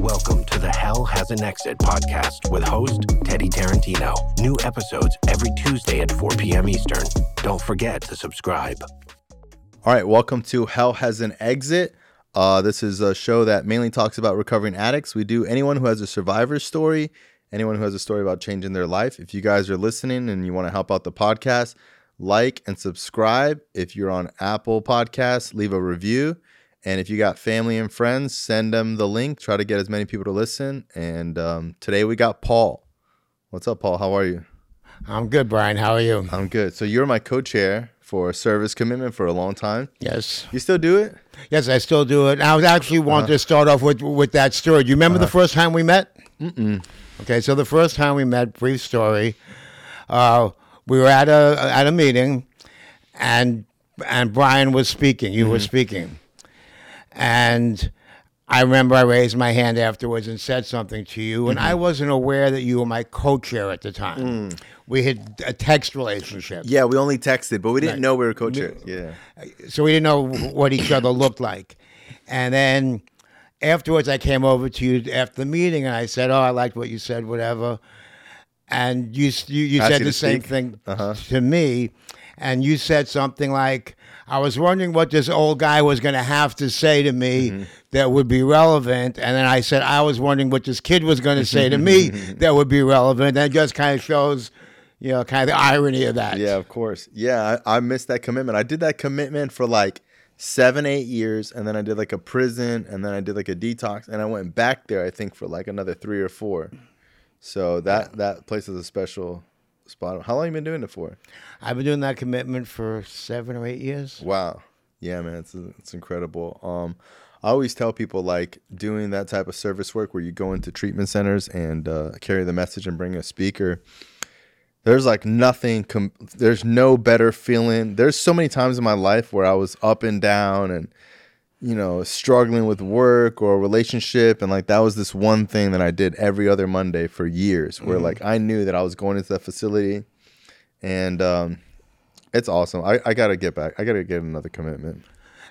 Welcome to the Hell Has an Exit podcast with host Teddy Tarantino. New episodes every Tuesday at 4 p.m. Eastern. Don't forget to subscribe. All right, welcome to Hell Has an Exit. Uh, this is a show that mainly talks about recovering addicts. We do anyone who has a survivor story, anyone who has a story about changing their life. If you guys are listening and you want to help out the podcast, like and subscribe. If you're on Apple Podcasts, leave a review. And if you got family and friends, send them the link. Try to get as many people to listen. And um, today we got Paul. What's up, Paul? How are you? I'm good, Brian. How are you? I'm good. So you're my co-chair for service commitment for a long time. Yes. You still do it? Yes, I still do it. I was actually wanting to start off with with that story. Do you remember the first time we met? Mm-mm. Okay, so the first time we met, brief story. Uh, we were at a at a meeting, and and Brian was speaking. You were speaking, and I remember I raised my hand afterwards and said something to you, and I wasn't aware that you were my co-chair at the time. We had a text relationship. Yeah, we only texted, but we didn't Right. know we were co-chairs. Yeah. so we didn't know what each other looked like. And then afterwards, I came over to you after the meeting, and I said, "Oh, I liked what you said, whatever." And you you, you said the same speak? thing Uh-huh. to me, and you said something like, "I was wondering what this old guy was going to have to say to me Mm-hmm. that would be relevant," and then I said, "I was wondering what this kid was going to say to me that would be relevant." And it just kind of shows, you know, kind of the irony of that. Yeah, of course. Yeah, I, I missed that commitment. I did that commitment for like seven, eight years, and then I did like a prison, and then I did like a detox, and I went back there. I think for like another three or four. So that that place is a special spot. How long you been doing it for? I've been doing that commitment for seven or eight years. Wow. Yeah, man, it's it's incredible. Um, I always tell people like doing that type of service work where you go into treatment centers and uh, carry the message and bring a speaker. There's like nothing. Com- there's no better feeling. There's so many times in my life where I was up and down and you know struggling with work or relationship and like that was this one thing that I did every other Monday for years where like I knew that I was going into that facility and um, it's awesome. I, I gotta get back. I gotta get another commitment.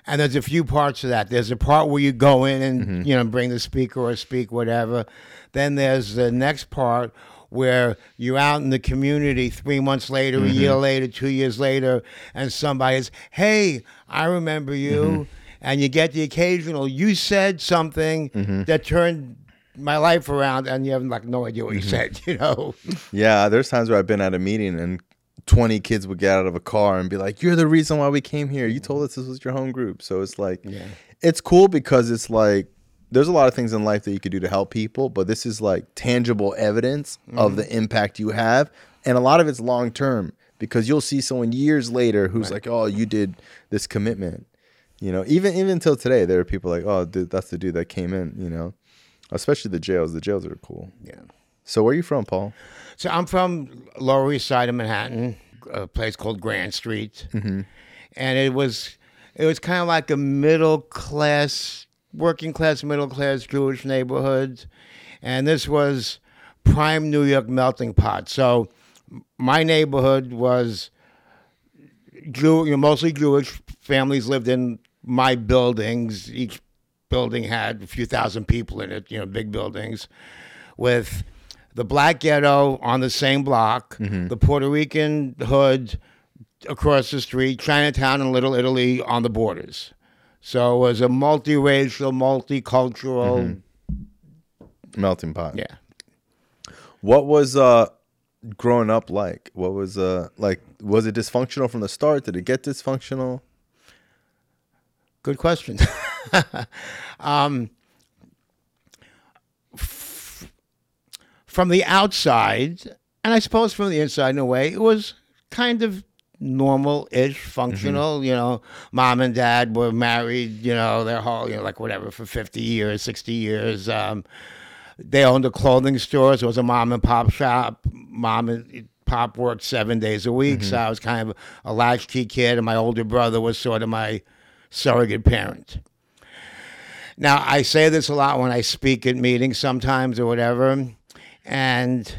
And there's a few parts of that. There's a part where you go in and Mm-hmm. you know bring the speaker or speak whatever. Then there's the next part where you're out in the community three months later, a year Mm-hmm. later, two years later, and somebody's, "Hey, I remember you," Mm-hmm. And you get the occasional, "You said something Mm-hmm. that turned." My life around, and you have like no idea what you Mm-hmm. said, you know. Yeah, there's times where I've been at a meeting and 20 kids would get out of a car and be like, "You're the reason why we came here. You told us this was your home group." So it's like, it's cool because it's like there's a lot of things in life that you could do to help people, but this is like tangible evidence of the impact you have, and a lot of it's long term because you'll see someone years later who's like, "Oh, you did this commitment." You know, even even until today, there are people like, "Oh, dude, that's the dude that came in." You know, especially the jails. The jails are cool. Yeah. So where are you from, Paul? So I'm from Lower East Side of Manhattan, a place called Grand Street, Mm-hmm. and it was it was kind of like a middle class, working class, middle class Jewish neighborhood, and this was prime New York melting pot. So my neighborhood was Jew, you know, mostly Jewish families lived in my buildings. Each building had a few thousand people in it, you know, big buildings, with the black ghetto on the same block, the Puerto Rican hood across the street, Chinatown and Little Italy on the borders. So it was a multiracial, multicultural, Melting pot. yeah. What was uh growing up like? What was uh like was it dysfunctional from the start? Did it get dysfunctional? Good question. um, f- from the outside, and I suppose from the inside in a way, it was kind of normal-ish, functional. You know, mom and dad were married. You know, their whole, you know, like whatever for fifty years, sixty years. Um, they owned a clothing store, so it was a mom and pop shop. Mom and pop worked seven days a week, so I was kind of a latchkey kid, and my older brother was sort of my surrogate parent. Now, I say this a lot when I speak at meetings sometimes or whatever, and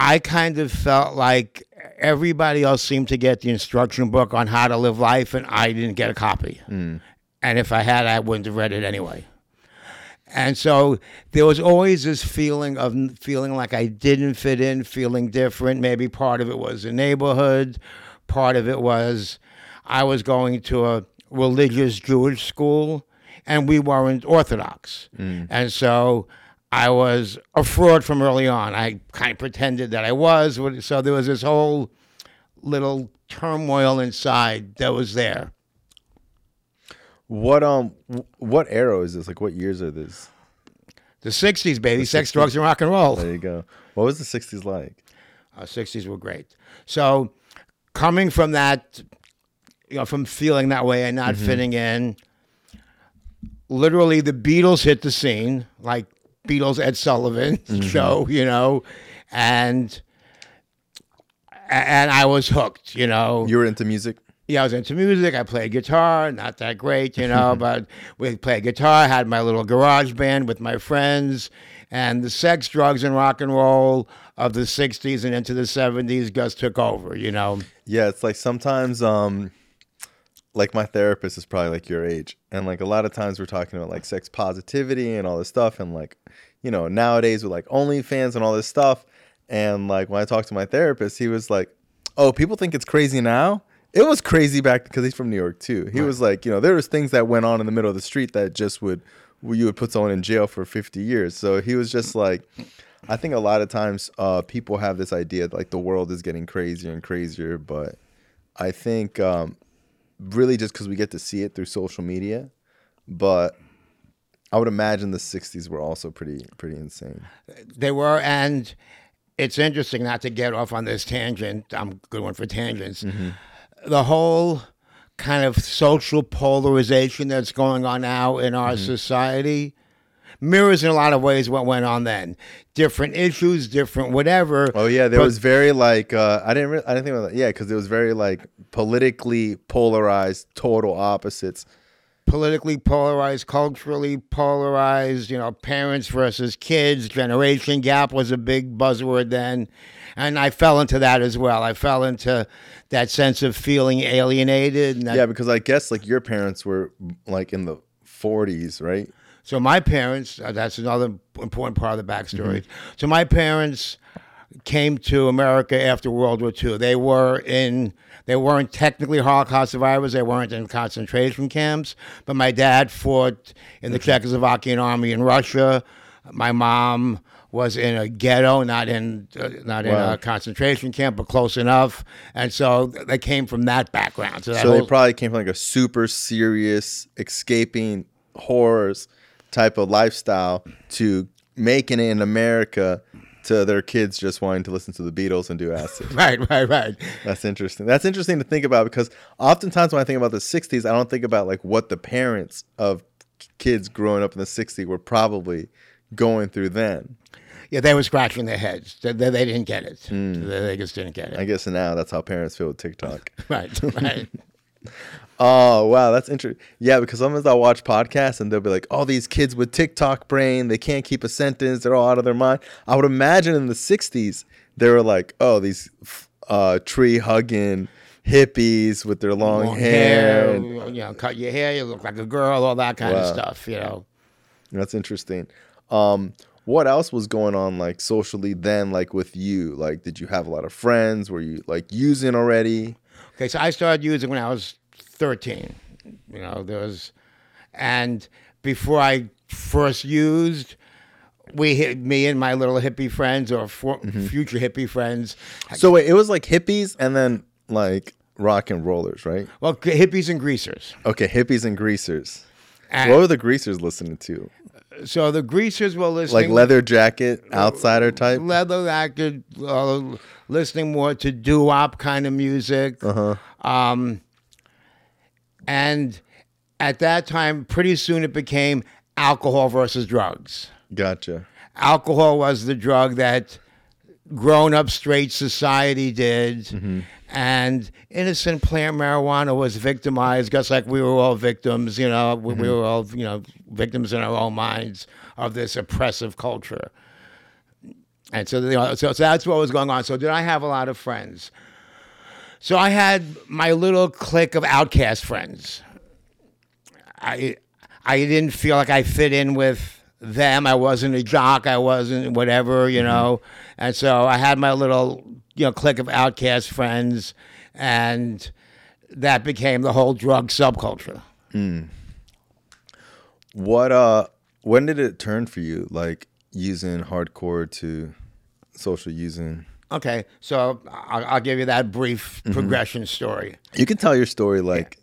I kind of felt like everybody else seemed to get the instruction book on how to live life, and I didn't get a copy. Mm. And if I had, I wouldn't have read it anyway. And so there was always this feeling of feeling like I didn't fit in, feeling different. Maybe part of it was the neighborhood, part of it was I was going to a religious Jewish school and we weren't Orthodox. And so I was a fraud from early on. I kind of pretended that I was. So there was this whole little turmoil inside that was there. What um what era is this? Like what years are this? The 60s, baby, sex, drugs, and rock and roll. There you go. What was the '60s like? Uh, 60s were great. So coming from that, you know, from feeling that way and not fitting in, literally the Beatles hit the scene, like Beatles Ed Sullivan show, you know, and and I was hooked, you know. You were into music. yeah, I was into music. I played guitar, not that great, you know, but we played guitar. Had my little garage band with my friends, and the sex, drugs, and rock and roll of the '60s and into the '70s just took over, you know. Yeah, it's like sometimes um like my therapist is probably like your age. And like a lot of times we're talking about like sex positivity and all this stuff and like, you know, nowadays with like OnlyFans and all this stuff. And like when I talked to my therapist, he was like, Oh, people think it's crazy now. It was crazy back because he's from New York too. He was like, you know, there was things that went on in the middle of the street that just would you would put someone in jail for 50 years. So he was just like I think a lot of times uh, people have this idea that like the world is getting crazier and crazier, but I think um, really just because we get to see it through social media, but I would imagine the '60s were also pretty pretty insane. They were, and it's interesting not to get off on this tangent. I'm good one for tangents. Mm-hmm. The whole kind of social polarization that's going on now in our mm-hmm. society mirrors in a lot of ways what went on then. Different issues, different whatever. Oh yeah, there But- was very like uh, I didn't re- I didn't think about that. Yeah, because it was very like politically polarized, total opposites. politically polarized, culturally polarized, you know, parents versus kids, generation gap was a big buzzword then. And I fell into that as well. I fell into that sense of feeling alienated. Yeah, because I guess like your parents were like in the 40s, right? So my parents, uh, that's another important part of the backstory. So my parents came to America after World War II. They were in, they weren't technically Holocaust survivors. They weren't in concentration camps. But my dad fought in the Czechoslovakian army in Russia. My mom was in a ghetto, not in uh, not in Wow. a concentration camp, but close enough. And so they came from that background. So, that So they probably came from like a super serious escaping horrors type of lifestyle to making it in America to their kids just wanting to listen to the Beatles and do acid. right, right, right. That's interesting. That's interesting to think about because oftentimes when I think about the 60s, I don't think about like what the parents of kids growing up in the 60s were probably going through then. Yeah, they were scratching their heads. They, they, they didn't get it. Hmm. They, they just didn't get it. I guess now that's how parents feel with TikTok. right, right. Oh wow, that's interesting. Yeah, because sometimes I watch podcasts and they'll be like, "Oh, these kids with TikTok brain, they can't keep a sentence. They're all out of their mind." I would imagine in the '60s they were like, "Oh, these uh, tree hugging hippies with their long, Long hair." hair, and- you know, cut your hair, you look like a girl, all that kind Wow. of stuff. You know, That's interesting. Um, what else was going on like socially then, like with you? Like, did you have a lot of friends? Were you like using already? okay. So I started using when I was thirteen. You know, there was, and before I first used. We hit me and my little hippie friends or for, Mm-hmm. future hippie friends. So wait, it was like hippies and then like rock and rollers, right? Well, hippies and greasers. Okay, hippies and greasers. And What were the greasers listening to? so the greasers were listening Like leather jacket, outsider type. leather jacket, uh, listening more to doo wop kind of music. Uh-huh. Um, and at that time, pretty soon it became alcohol versus drugs. Gotcha. Alcohol was the drug that grown up straight society did. Mm-hmm. And innocent plant marijuana was victimized, just like we were all victims, you know, we, Mm-hmm. we were all, you know, victims in our own minds of this oppressive culture. And so, you know, so, so that's what was going on. So, did I have a lot of friends? So, I had my little clique of outcast friends. I, I didn't feel like I fit in with them. I wasn't a jock. I wasn't whatever, you know. And so I had my little, you know, clique of outcast friends, and that became the whole drug subculture. What uh when did it turn for you like using hardcore to social using? Okay, so I'll, I'll give you that brief mm-hmm. progression story. You can tell your story like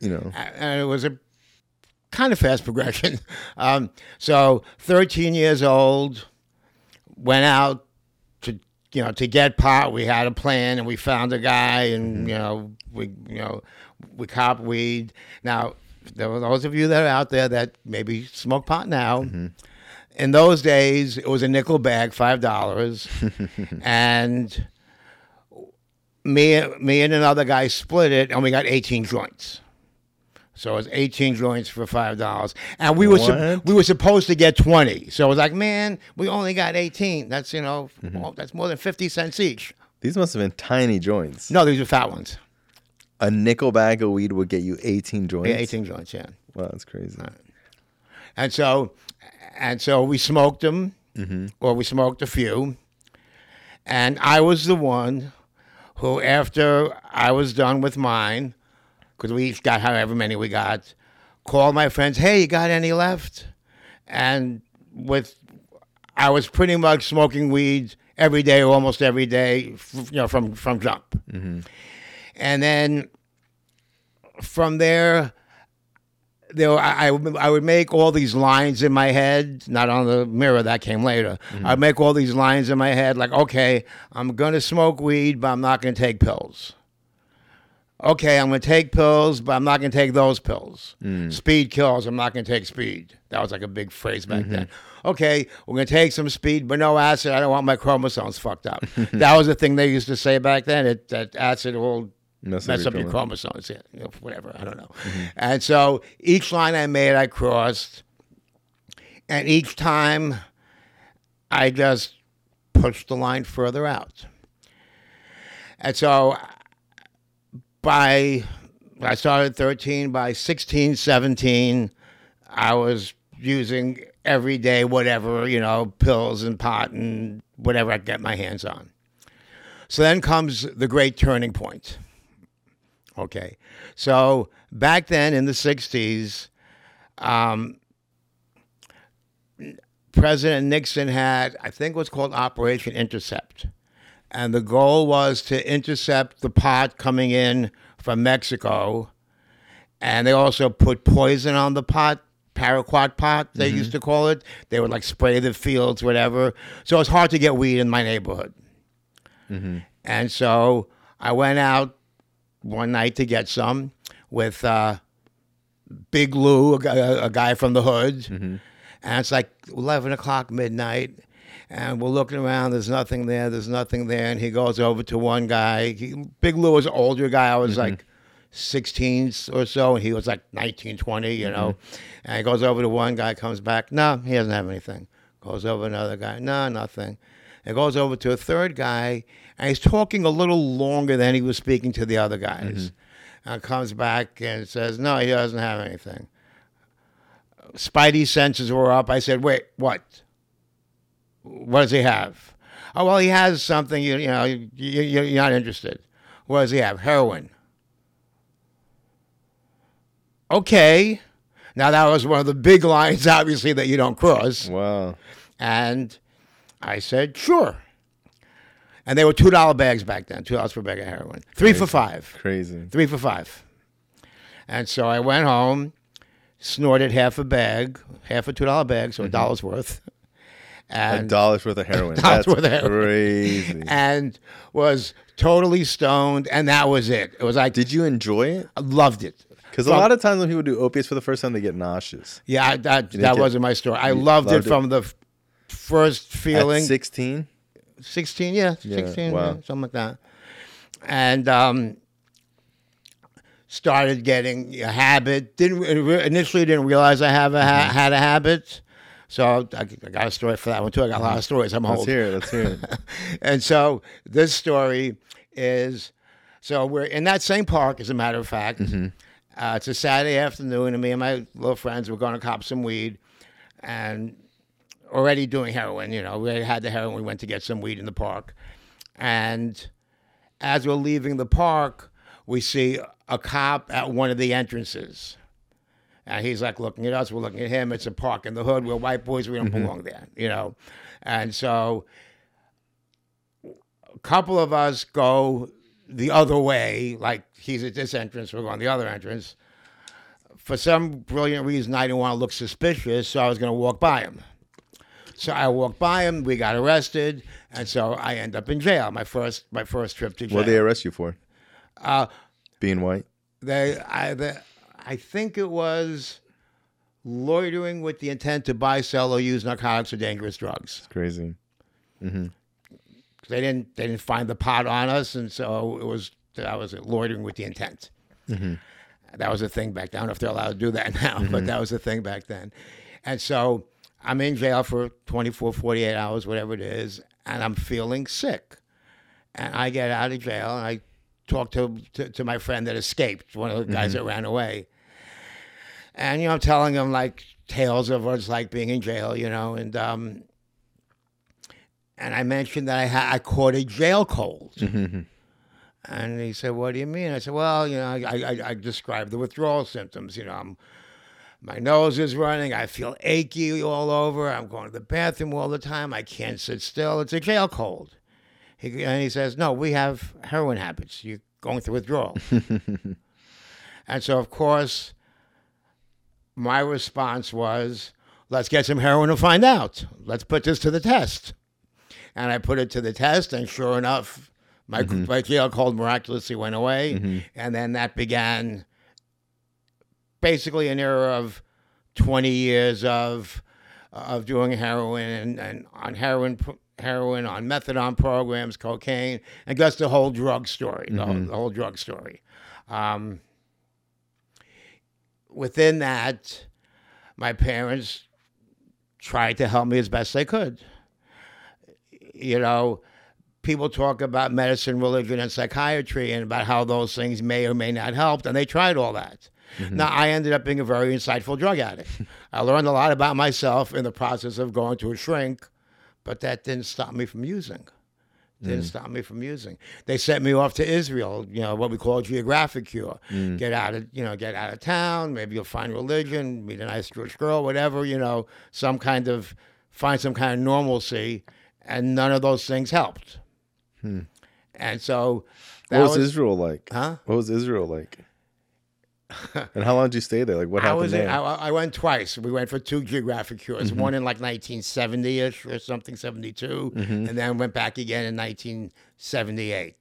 you know. and it was a kind of fast progression. Um, so, 13 years old, went out to you know to get pot. We had a plan, and we found a guy, and mm-hmm. you know we you know we cop weed. Now, there were those of you that are out there that maybe smoke pot now. Mm-hmm. In those days, it was a nickel bag, five dollars, and me me and another guy split it, and we got 18 joints. So it was 18 joints for five dollars, and we were What? we were supposed to get 20. So it was like, man, we only got 18. That's you know, Mm-hmm. well, that's more than 50 cents each. These must have been tiny joints. No, these are fat ones. A nickel bag of weed would get you 18 joints. Yeah, 18 joints, yeah. Wow, that's crazy. And so, and so we smoked them, Mm-hmm. or we smoked a few. And I was the one who, after I was done with mine, because we each got however many we got, called my friends, "Hey, you got any left?" And with, I was pretty much smoking weed every day, almost every day, f- you know, from from jump. And then from there, there were- I, I would- make all these lines in my head, not on the mirror that came later. Mm-hmm. I'd make all these lines in my head, like, okay, I'm gonna smoke weed, but I'm not gonna take pills. Okay, I'm gonna take pills, but I'm not gonna take those pills. Mm. Speed kills. I'm not gonna take speed. That was like a big phrase back then. Mm-hmm. Okay, we're gonna take some speed, but no acid. I don't want my chromosomes fucked up. that was the thing they used to say back then. It, that acid will Mess mess up your chromosomes, yeah, you know, whatever. I don't know. Mm-hmm. And so each line I made, I crossed, and each time I just pushed the line further out. And so by I started 13 by 16 17 I was using every day whatever, you know, pills and pot and whatever I could get my hands on. So then comes the great turning point. Okay. So back then in the 60s, um, President Nixon had, I think, what's called Operation Intercept. And the goal was to intercept the pot coming in from Mexico. And they also put poison on the pot, paraquat pot, they used to call it. They would like spray the fields, whatever. So it's hard to get weed in my neighborhood. And so I went out one night to get some with uh, Big Lou, a guy, a guy from the hood. Mm-hmm. And it's like 11 o'clock midnight. And we're looking around. There's nothing there. There's nothing there. And he goes over to one guy. He, Big Lou was an older guy. I was mm-hmm. like 16 or so. And he was like 19, 20, you know. Mm-hmm. And he goes over to one guy, comes back. No, he doesn't have anything. Goes over to another guy. No, nothing. And goes over to a third guy. And he's talking a little longer than he was speaking to the other guys. And comes back and says, no, he doesn't have anything. Spidey senses were up. I said, wait, what? What does he have? Oh, well, he has something, you, you know, you, you, you're not interested. What does he have? Heroin. Okay. Now, that was one of the big lines, obviously, that you don't cross. Wow. And I said, sure. And they were $2 bags back then, $2 per bag of heroin. Three for five. Crazy. Three for five. And so I went home, snorted half a bag, half a $2 bag, so a mm-hmm. dollar's worth. And A dollar's worth of heroin. Dollar's That's worth of heroin. crazy. and was totally stoned, and that was it. It was like Did you enjoy it? I loved it. Because a lot of times when people do opiates for the first time, they get nauseous. Yeah, I- that that get- wasn't my story. I loved, loved it it? from the first feeling. At 16? 16, yeah, Yeah, 16, wow. yeah, something like that. And um, started getting a habit. Didn't initially didn't realize I have a ha- Mm-hmm. had a habit. So I, I got a story for that one too. I got a lot of stories. I'm Let's old. hear it. Let's hear it. and so this story is so we're in that same park, as a matter of fact. Mm-hmm. Uh, it's a Saturday afternoon, and me and my little friends were going to cop some weed, and already doing heroin. You know, we had the heroin. We went to get some weed in the park, and as we're leaving the park, we see a cop at one of the entrances. And he's like looking at us, we're looking at him. It's a park in the hood. We're white boys, we don't mm-hmm. belong there, you know. And so a couple of us go the other way, like he's at this entrance, we're going the other entrance. For some brilliant reason, I didn't want to look suspicious, so I was going to walk by him. So I walked by him. We got arrested, and so I end up in jail. My first, my first trip to jail. What did they arrest you for? Uh, Being white. they, I, the, I think it was loitering with the intent to buy, sell, or use narcotics or dangerous drugs. It's crazy. Mm-hmm. They didn't, they didn't find the pot on us, and so it was that was loitering with the intent. Mm-hmm. That was a thing back then. I don't know if they're allowed to do that now, but mm-hmm. that was a thing back then. And so I'm in jail for 24, 48 hours, whatever it is, and I'm feeling sick. And I get out of jail and I talk to, to, to my friend that escaped, one of the guys mm-hmm. that ran away. And, you know, I'm telling him like tales of what it's like being in jail, you know, and, um, and I mentioned that I, ha- I caught a jail cold. Mm-hmm, mm-hmm. And he said, "What do you mean?" I said, "Well, you know, I, I, I described the withdrawal symptoms. You know, I'm, my nose is running. I feel achy all over. I'm going to the bathroom all the time. I can't sit still. It's a jail cold." He, and he says, "No, we have heroin habits. You're going through withdrawal." and so, of course, my response was, "Let's get some heroin and find out. Let's put this to the test." And I put it to the test, and sure enough, my, mm-hmm. my jail cold miraculously went away. Mm-hmm. And then that began basically an era of 20 years of of doing heroin and, and on heroin heroin on methadone programs cocaine and just the whole drug story the, whole, the whole drug story. Um, within that my parents tried to help me as best they could. You know people talk about medicine, religion, and psychiatry and about how those things may or may not help, and they tried all that. Mm-hmm. Now, I ended up being a very insightful drug addict. I learned a lot about myself in the process of going to a shrink, but that didn't stop me from using. Didn't mm. stop me from using. They sent me off to Israel, you know, what we call geographic cure. Mm. Get out of, you know, get out of town. Maybe you'll find religion, meet a nice Jewish girl, whatever, you know, some kind of find some kind of normalcy. And none of those things helped. Hmm. And so that What was, Israel like? Huh? What was Israel like? and how long did you stay there? Like what I was there? I, I went twice. We went for two geographic cures. Mm-hmm. One in like 1970 ish or something, 72, Mm-hmm. and then went back again in 1978.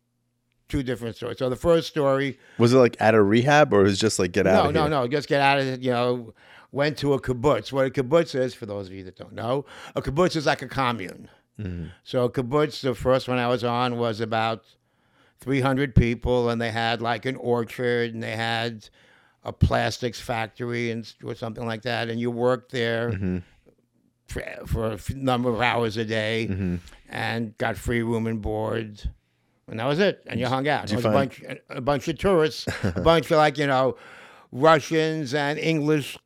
Two different stories. So the first story, was it like at a rehab or was it just like get out no, no, no, just get out of it. You know, went to a kibbutz. What a kibbutz is, for those of you that don't know, a kibbutz is like a commune. Mm-hmm. So a kibbutz, the first one I was on was about 300 people, and they had like an orchard, and they had a plastics factory and or something like that, and you worked there Mm-hmm. for, for a number of hours a day, Mm-hmm. and got free room and board, and that was it. And you hung out. was a bunch, a bunch of tourists, a bunch of like you know, Russians and English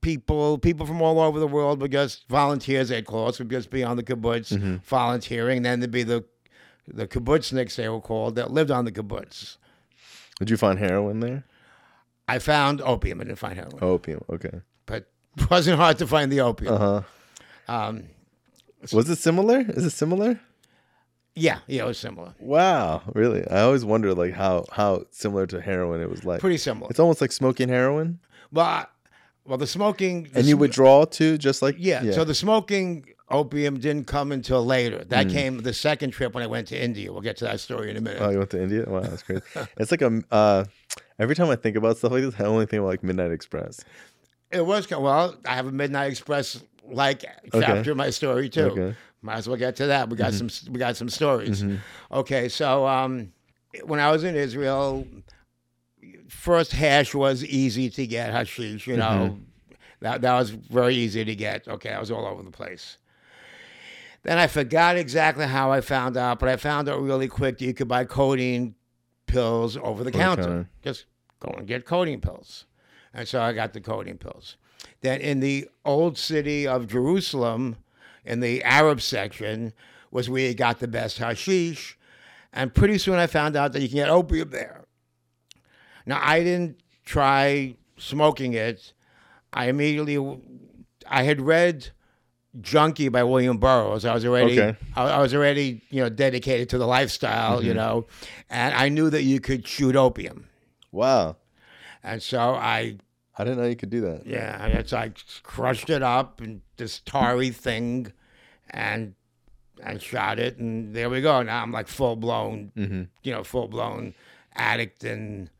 people, people from all over the world, but just volunteers. They'd call us would just be on the kibbutz Mm-hmm. volunteering. Then there'd be the the kibbutzniks they were called that lived on the kibbutz. Did you find heroin there? I found opium. I didn't find heroin, Opium. Okay. but it wasn't hard to find the opium. Uh huh. Um, Was it similar? Is it similar? yeah, yeah, it was similar. Wow, really? I always wonder like how how similar to heroin it was like. Pretty similar. It's almost like smoking heroin, Well, I, well, the smoking the and you sm- withdraw too, just like Yeah, So the smoking opium didn't come until later. Mm. That came the second trip when I went to India. We'll get to that story in a minute. Oh, you went to India? Wow, that's crazy. it's like a uh, every time I think about stuff like this, I only think about like Midnight Express. It was kind well. I have a Midnight Express like chapter in my story too. Okay. Mm-hmm. Might as well get to that. We got some. We got some stories. Okay, so um, when I was in Israel, first hash was easy to get hashish. You know, Mm-hmm. that that was very easy to get. Okay, I was all over the place. Then I forgot exactly how I found out, but I found out really quick that you could buy codeine pills over the counter. counter. Just go and get codeine pills. And so I got the codeine pills. Then in the old city of Jerusalem, in the Arab section was where you got the best hashish. And pretty soon I found out that you can get opium there. Now, I didn't try smoking it. I immediately, I had read Junkie by William Burroughs. I was already, Okay. I, I was already, you know, dedicated to the lifestyle, you mm-hmm. know, and I knew that you could shoot opium. Wow. And so I I didn't know you could do that. Yeah, and it's like crushed it up and this tarry thing, and and shot it, and there we go. Now I'm like full blown, mm-hmm. you know, full blown addict in,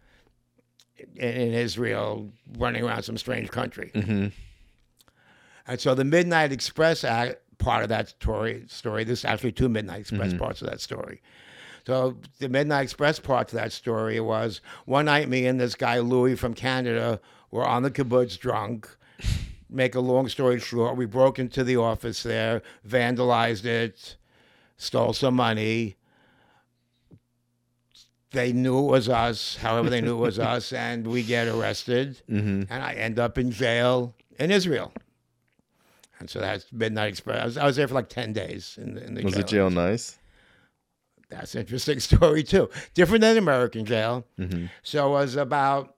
in in Israel, running around some strange country. Mm-hmm. And so the Midnight Express act, part of that story, story. This is actually two Midnight Express mm-hmm. parts of that story. So the Midnight Express part to that story was one night me and this guy Louis from Canada were on the kibbutz drunk. Make a long story short, we broke into the office there, vandalized it, stole some money. They knew it was us, however they knew it was us, and we get arrested, mm-hmm. and I end up in jail in Israel. And so that's Midnight Express. I was, I was there for like ten days in the, in the Was jail. the jail nice? That's an interesting story too. Different than American jail. Mm-hmm. So it was about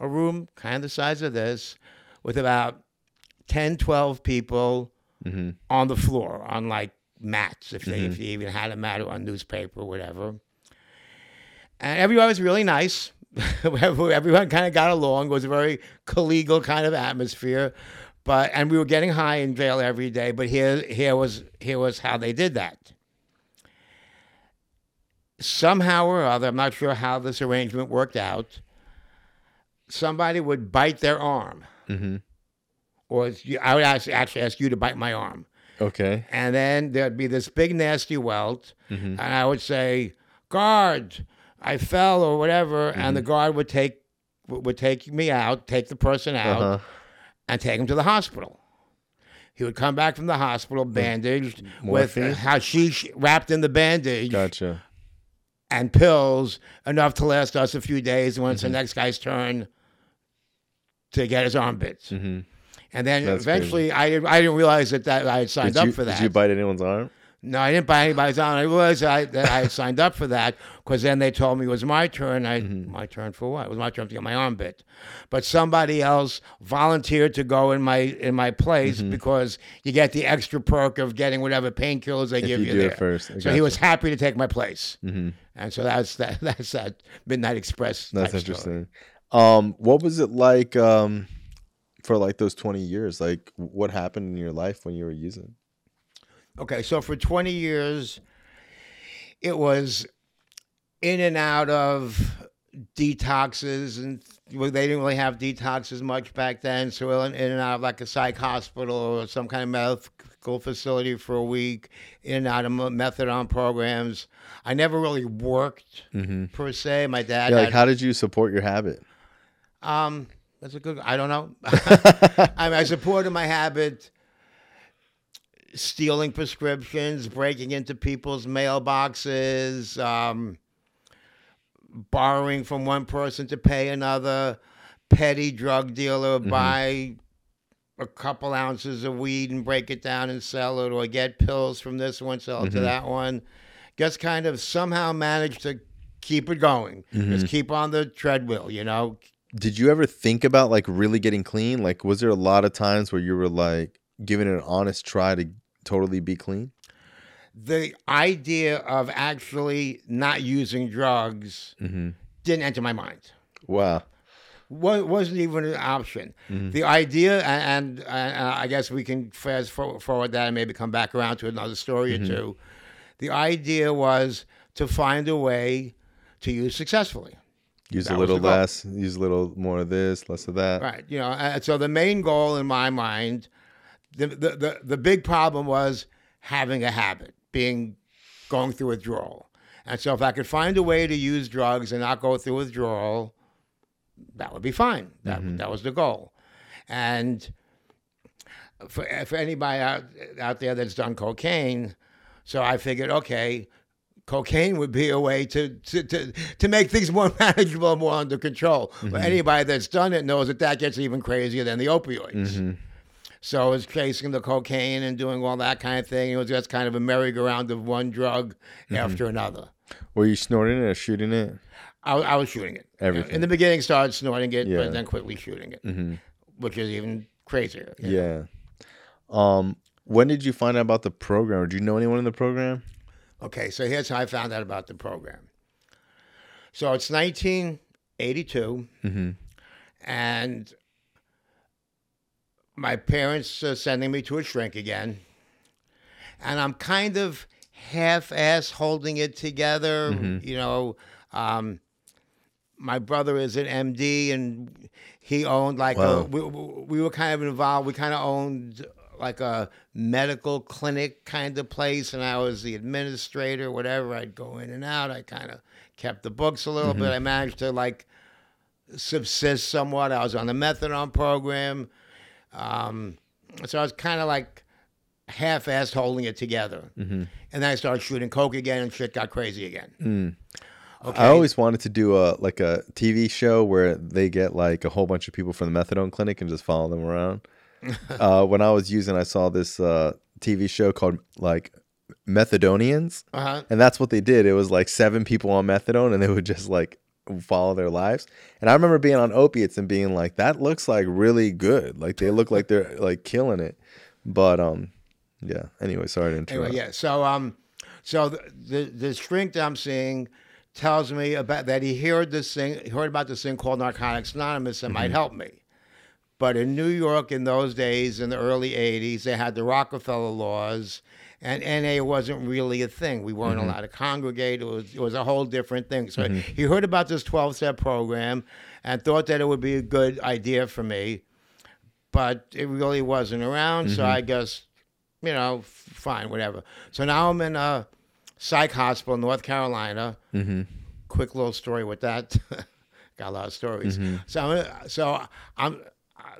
a room kind of the size of this with about 10, 12 people Mm-hmm. on the floor on like mats, if they if you even had a mat or a newspaper or whatever. And everyone was really nice. everyone kind of got along. It was a very collegial kind of atmosphere. But and we were getting high in jail every day. But here here was here was how they did that somehow or other, I'm not sure how this arrangement worked out, somebody would bite their arm. Mhm. Or I would ask, actually ask you to bite my arm. Okay. And then there'd be this big nasty welt. And I would say, guard, I fell or whatever. And the guard would take would take me out, take the person out, Uh-huh. And take him to the hospital. He would come back from the hospital bandaged with Morphine? hashish wrapped in the bandage Gotcha. and pills enough to last us a few days. And when it's the next guy's turn to get his arm bits, Mm-hmm. and then That's eventually I didn't, I didn't realize that, that I had signed Did up you, for that. Did you bite anyone's arm? No, I didn't buy anybody's arm. I realized I, that I had signed up for that because then they told me it was my turn. I Mm-hmm. my turn for what? It was my turn to get my arm bit, but somebody else volunteered to go in my in my place Mm-hmm. because you get the extra perk of getting whatever painkillers they give you you, there. first. So he was happy to take my place. Mhm. And so that's that. That's that Midnight Express. That's interesting. Um, what was it like um, for like those twenty years? Like, what happened in your life when you were using? Okay, so for 20 years, it was in and out of detoxes, and well, they didn't really have detoxes much back then. So in in and out of like a psych hospital or some kind of medical facility for a week, in and out of methadone programs. I never really worked per se. My dad, Yeah, like had- how did you support your habit? Um, that's a good. I don't know. I mean, I supported my habit, stealing prescriptions, breaking into people's mailboxes, um, borrowing from one person to pay another, petty drug dealer mm-hmm. buy a couple ounces of weed and break it down and sell it, or get pills from this one, sell it to mm-hmm. that one. Just kind of somehow managed to keep it going. Mm-hmm. Just keep on the treadmill, you know. Did you ever think about like really getting clean? Like, was there a lot of times where you were like giving it an honest try to totally be clean? the idea of actually not using drugs mm-hmm. didn't enter my mind. Wow. Wa- wasn't even an option. Mm-hmm. The idea, and, and, and I guess we can fast forward that and maybe come back around to another story or mm-hmm. two. The idea was to find a way to use successfully. Use That a little less, use a little more of this, less of that. Right. You know, and so the main goal in my mind, the, the, the, the big problem was having a habit, being going through withdrawal. And so if I could find a way to use drugs and not go through withdrawal, that would be fine. That, mm-hmm. that was the goal. And for, for anybody out, out there that's done cocaine, so I figured, okay, cocaine would be a way to to, to, to make things more manageable, more under control. But mm-hmm. anybody that's done it knows that that gets even crazier than the opioids. Mm-hmm. So I was chasing the cocaine and doing all that kind of thing. It was just kind of a merry-go-round of one drug Mm-hmm. after another. Were you snorting it or shooting it? I, I was shooting it. Everything. In the beginning, started snorting it, Yeah. but then quickly shooting it, Mm-hmm. which is even crazier. know? Yeah. Um, when did you find out about the program? Or did you know anyone in the program? Okay, so here's how I found out about the program. So it's 1982, Mm-hmm. and my parents are sending me to a shrink again, and I'm kind of half-ass holding it together. Mm-hmm. You know, um, my brother is an MD, and he owned like Wow. a. We, we were kind of involved. We kind of owned like a medical clinic kind of place, and I was the administrator. Whatever, I'd go in and out. I kind of kept the books a little bit. Mm-hmm. I managed to like subsist somewhat. I was on the methadone program. Um, so I was kind of like half-assed holding it together. And then I started shooting coke again, and shit got crazy again. Okay. I always wanted to do a like a TV show where they get like a whole bunch of people from the methadone clinic and just follow them around. uh, when I was using, I saw this uh, TV show called like Methadonians, uh-huh. and that's what they did. It was like seven people on methadone, and they would just like follow their lives. And I remember being on opiates and being like, "That looks like really good. Like they look like they're like killing it." But um, yeah. Anyway, sorry to interrupt. Anyway, yeah. So um, so the, the the shrink that I'm seeing tells me about that he heard this thing, heard about this thing called Narcotics Anonymous that might help me. But in New York in those days, in the early '80s, they had the Rockefeller laws, and NA wasn't really a thing. We weren't mm-hmm. allowed to congregate. It was it was a whole different thing. So mm-hmm. he heard about this 12-step program and thought that it would be a good idea for me, but it really wasn't around. So mm-hmm. I guess you know, f- fine, whatever. So now I'm in a psych hospital in North Carolina. Mm-hmm. Quick little story with that. Got a lot of stories. So, I'm, so I'm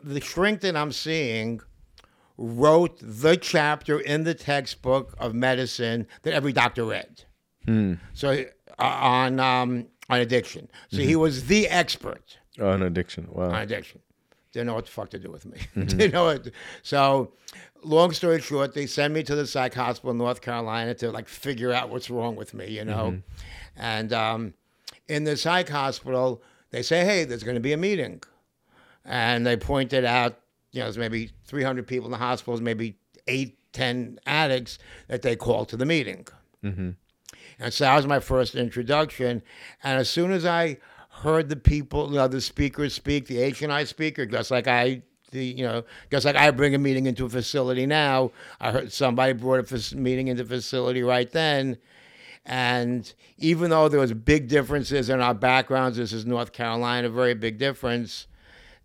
the shrink that I'm seeing wrote the chapter in the textbook of medicine that every doctor read. So uh, on um, on addiction. So he was the expert an addiction. Wow. on addiction. Didn't know what the fuck to do with me. Didn't know what. So, long story short, they send me to the psych hospital in North Carolina to like figure out what's wrong with me, you know. And um, in the psych hospital, they say, "Hey, there's going to be a meeting," and they pointed out, you know, there's maybe 300 people in the hospitals, maybe eight, ten addicts that they called to the meeting. Mm-hmm. And so that was my first introduction. And as soon as I heard the people, you know, the speakers speak, the H and I speaker, just like I, the you know, just like I bring a meeting into a facility now, I heard somebody brought a meeting into facility right then. And even though there was big differences in our backgrounds, this is North Carolina, very big difference.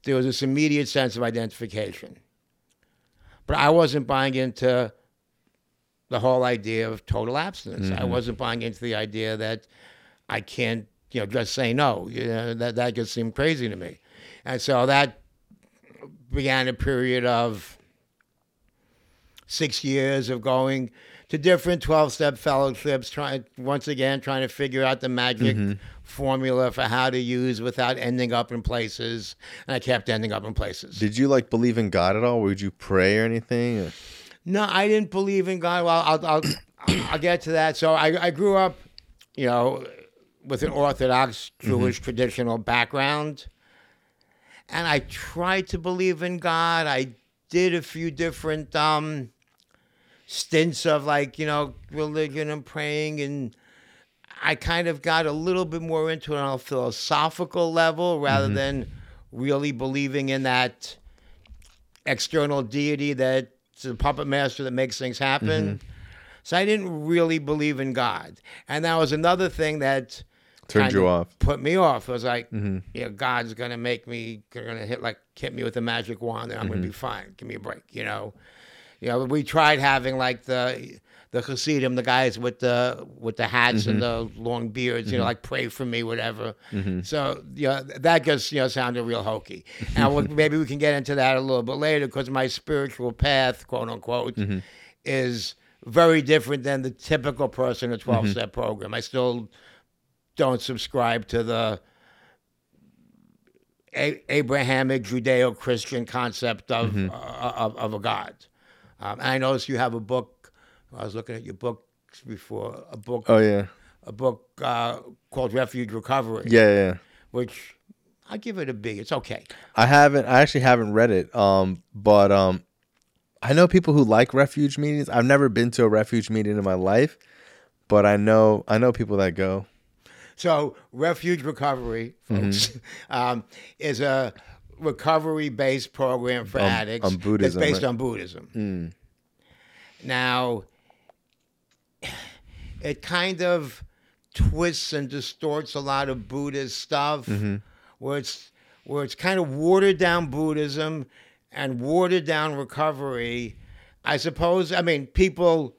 There was this immediate sense of identification. But I wasn't buying into the whole idea of total abstinence. I mm-hmm. wasn't buying into the idea that I can't, you know, just say no. You know, that that just seemed crazy to me, and so that began a period of six years of going to different twelve-step fellowships, trying once again trying to figure out the magic mm-hmm. Formula for how to use without ending up in places, and I kept ending up in places. Did you like believe in God at all? Would you pray or anything? Or- No, I didn't believe in God. Well, I'll I'll, I'll get to that. So I, I grew up, you know, with an Orthodox Jewish traditional background, and I tried to believe in God. I did a few different um, stints of like you know religion and praying, and I kind of got a little bit more into it on a philosophical level rather than really believing in that external deity that's the puppet master that makes things happen. So I didn't really believe in God, and that was another thing that Turned you of off. Mm-hmm. Put me off. It was like, you know, God's gonna make me, gonna hit like hit me with a magic wand, and I'm Mm-hmm. gonna be fine. Give me a break, you know. You know, we tried having like the the Hasidim, the guys with the with the hats and the Mm-hmm. long beards, you know, like pray for me, whatever. So you know, that just you know sounded real hokey. And we'll, maybe we can get into that a little bit later because my spiritual path, quote unquote, Mm-hmm. is very different than the typical person in a 12 Mm-hmm. step program. I still don't subscribe to the a- Abrahamic Judeo-Christian concept of uh, of, of a God. Um, and I noticed you have a book. I was looking at your books before. A book. Oh yeah. A book uh, called Refuge Recovery. Yeah, yeah. Which I give it a B. It's okay. I haven't. I actually haven't read it. Um, but um, I know people who like refuge meetings. I've never been to a refuge meeting in my life, but I know I know people that go. So, Refuge Recovery, folks, um, is a recovery-based program for On- addicts on Buddhism, that's based right? on Buddhism. Mm. Now, it kind of twists and distorts a lot of Buddhist stuff, mm-hmm. where it's where it's kind of watered down Buddhism and watered down recovery. I suppose. I mean, people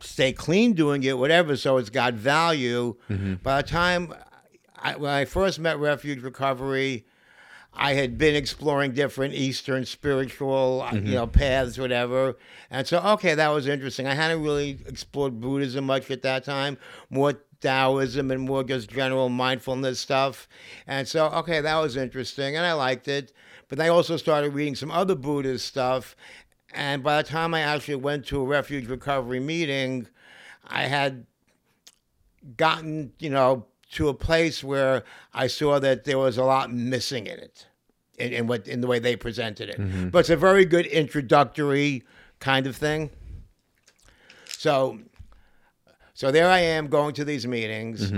stay clean doing it, whatever. So it's got value. Mm-hmm. By the time I, when I first met Refuge Recovery, I had been exploring different Eastern spiritual, uh, you know, paths, whatever. And so, okay, that was interesting. I hadn't really explored Buddhism much at that time, more Taoism and more just general mindfulness stuff. And so, okay, that was interesting, and I liked it. But I also started reading some other Buddhist stuff. And by the time I actually went to a refuge recovery meeting, I had gotten, you know, to a place where I saw that there was a lot missing in it, in, in what in the way they presented it. But it's a very good introductory kind of thing. So, so there I am going to these meetings,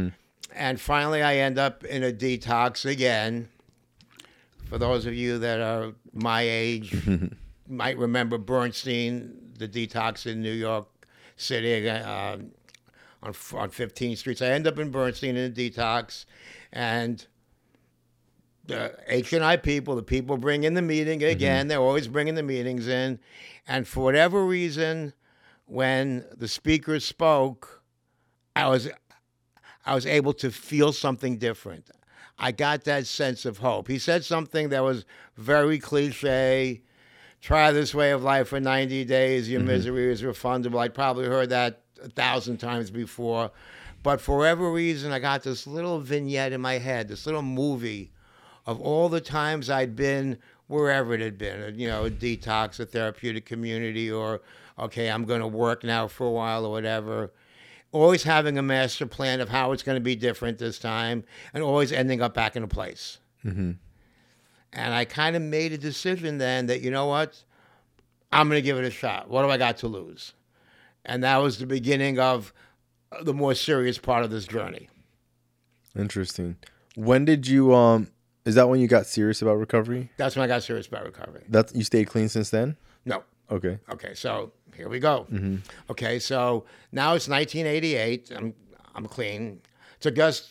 and finally I end up in a detox again. For those of you that are my age, might remember Bernstein, the detox in New York City. Uh, on on 15th Street. So I end up in Bernstein in a detox, and the H and I people, the people bring in the meeting mm-hmm. again. They're always bringing the meetings in, and for whatever reason, when the speaker spoke, I was I was able to feel something different. I got that sense of hope. He said something that was very cliche. Try this way of life for 90 days. Your mm-hmm. misery is refundable. I'd probably heard that a thousand times before. But for whatever reason, I got this little vignette in my head, this little movie of all the times I'd been wherever it had been, you know, a detox, a therapeutic community, or, okay, I'm going to work now for a while or whatever. Always having a master plan of how it's going to be different this time and always ending up back in a place. Mm-hmm. And I kind of made a decision then that, you know what? I'm going to give it a shot. What do I got to lose? And that was the beginning of the more serious part of this journey. Interesting. When did you um? Is that when you got serious about recovery? That's when I got serious about recovery. That you stayed clean since then? No. Okay. Okay, so here we go. Okay, so now it's 1988. I'm I'm clean. So just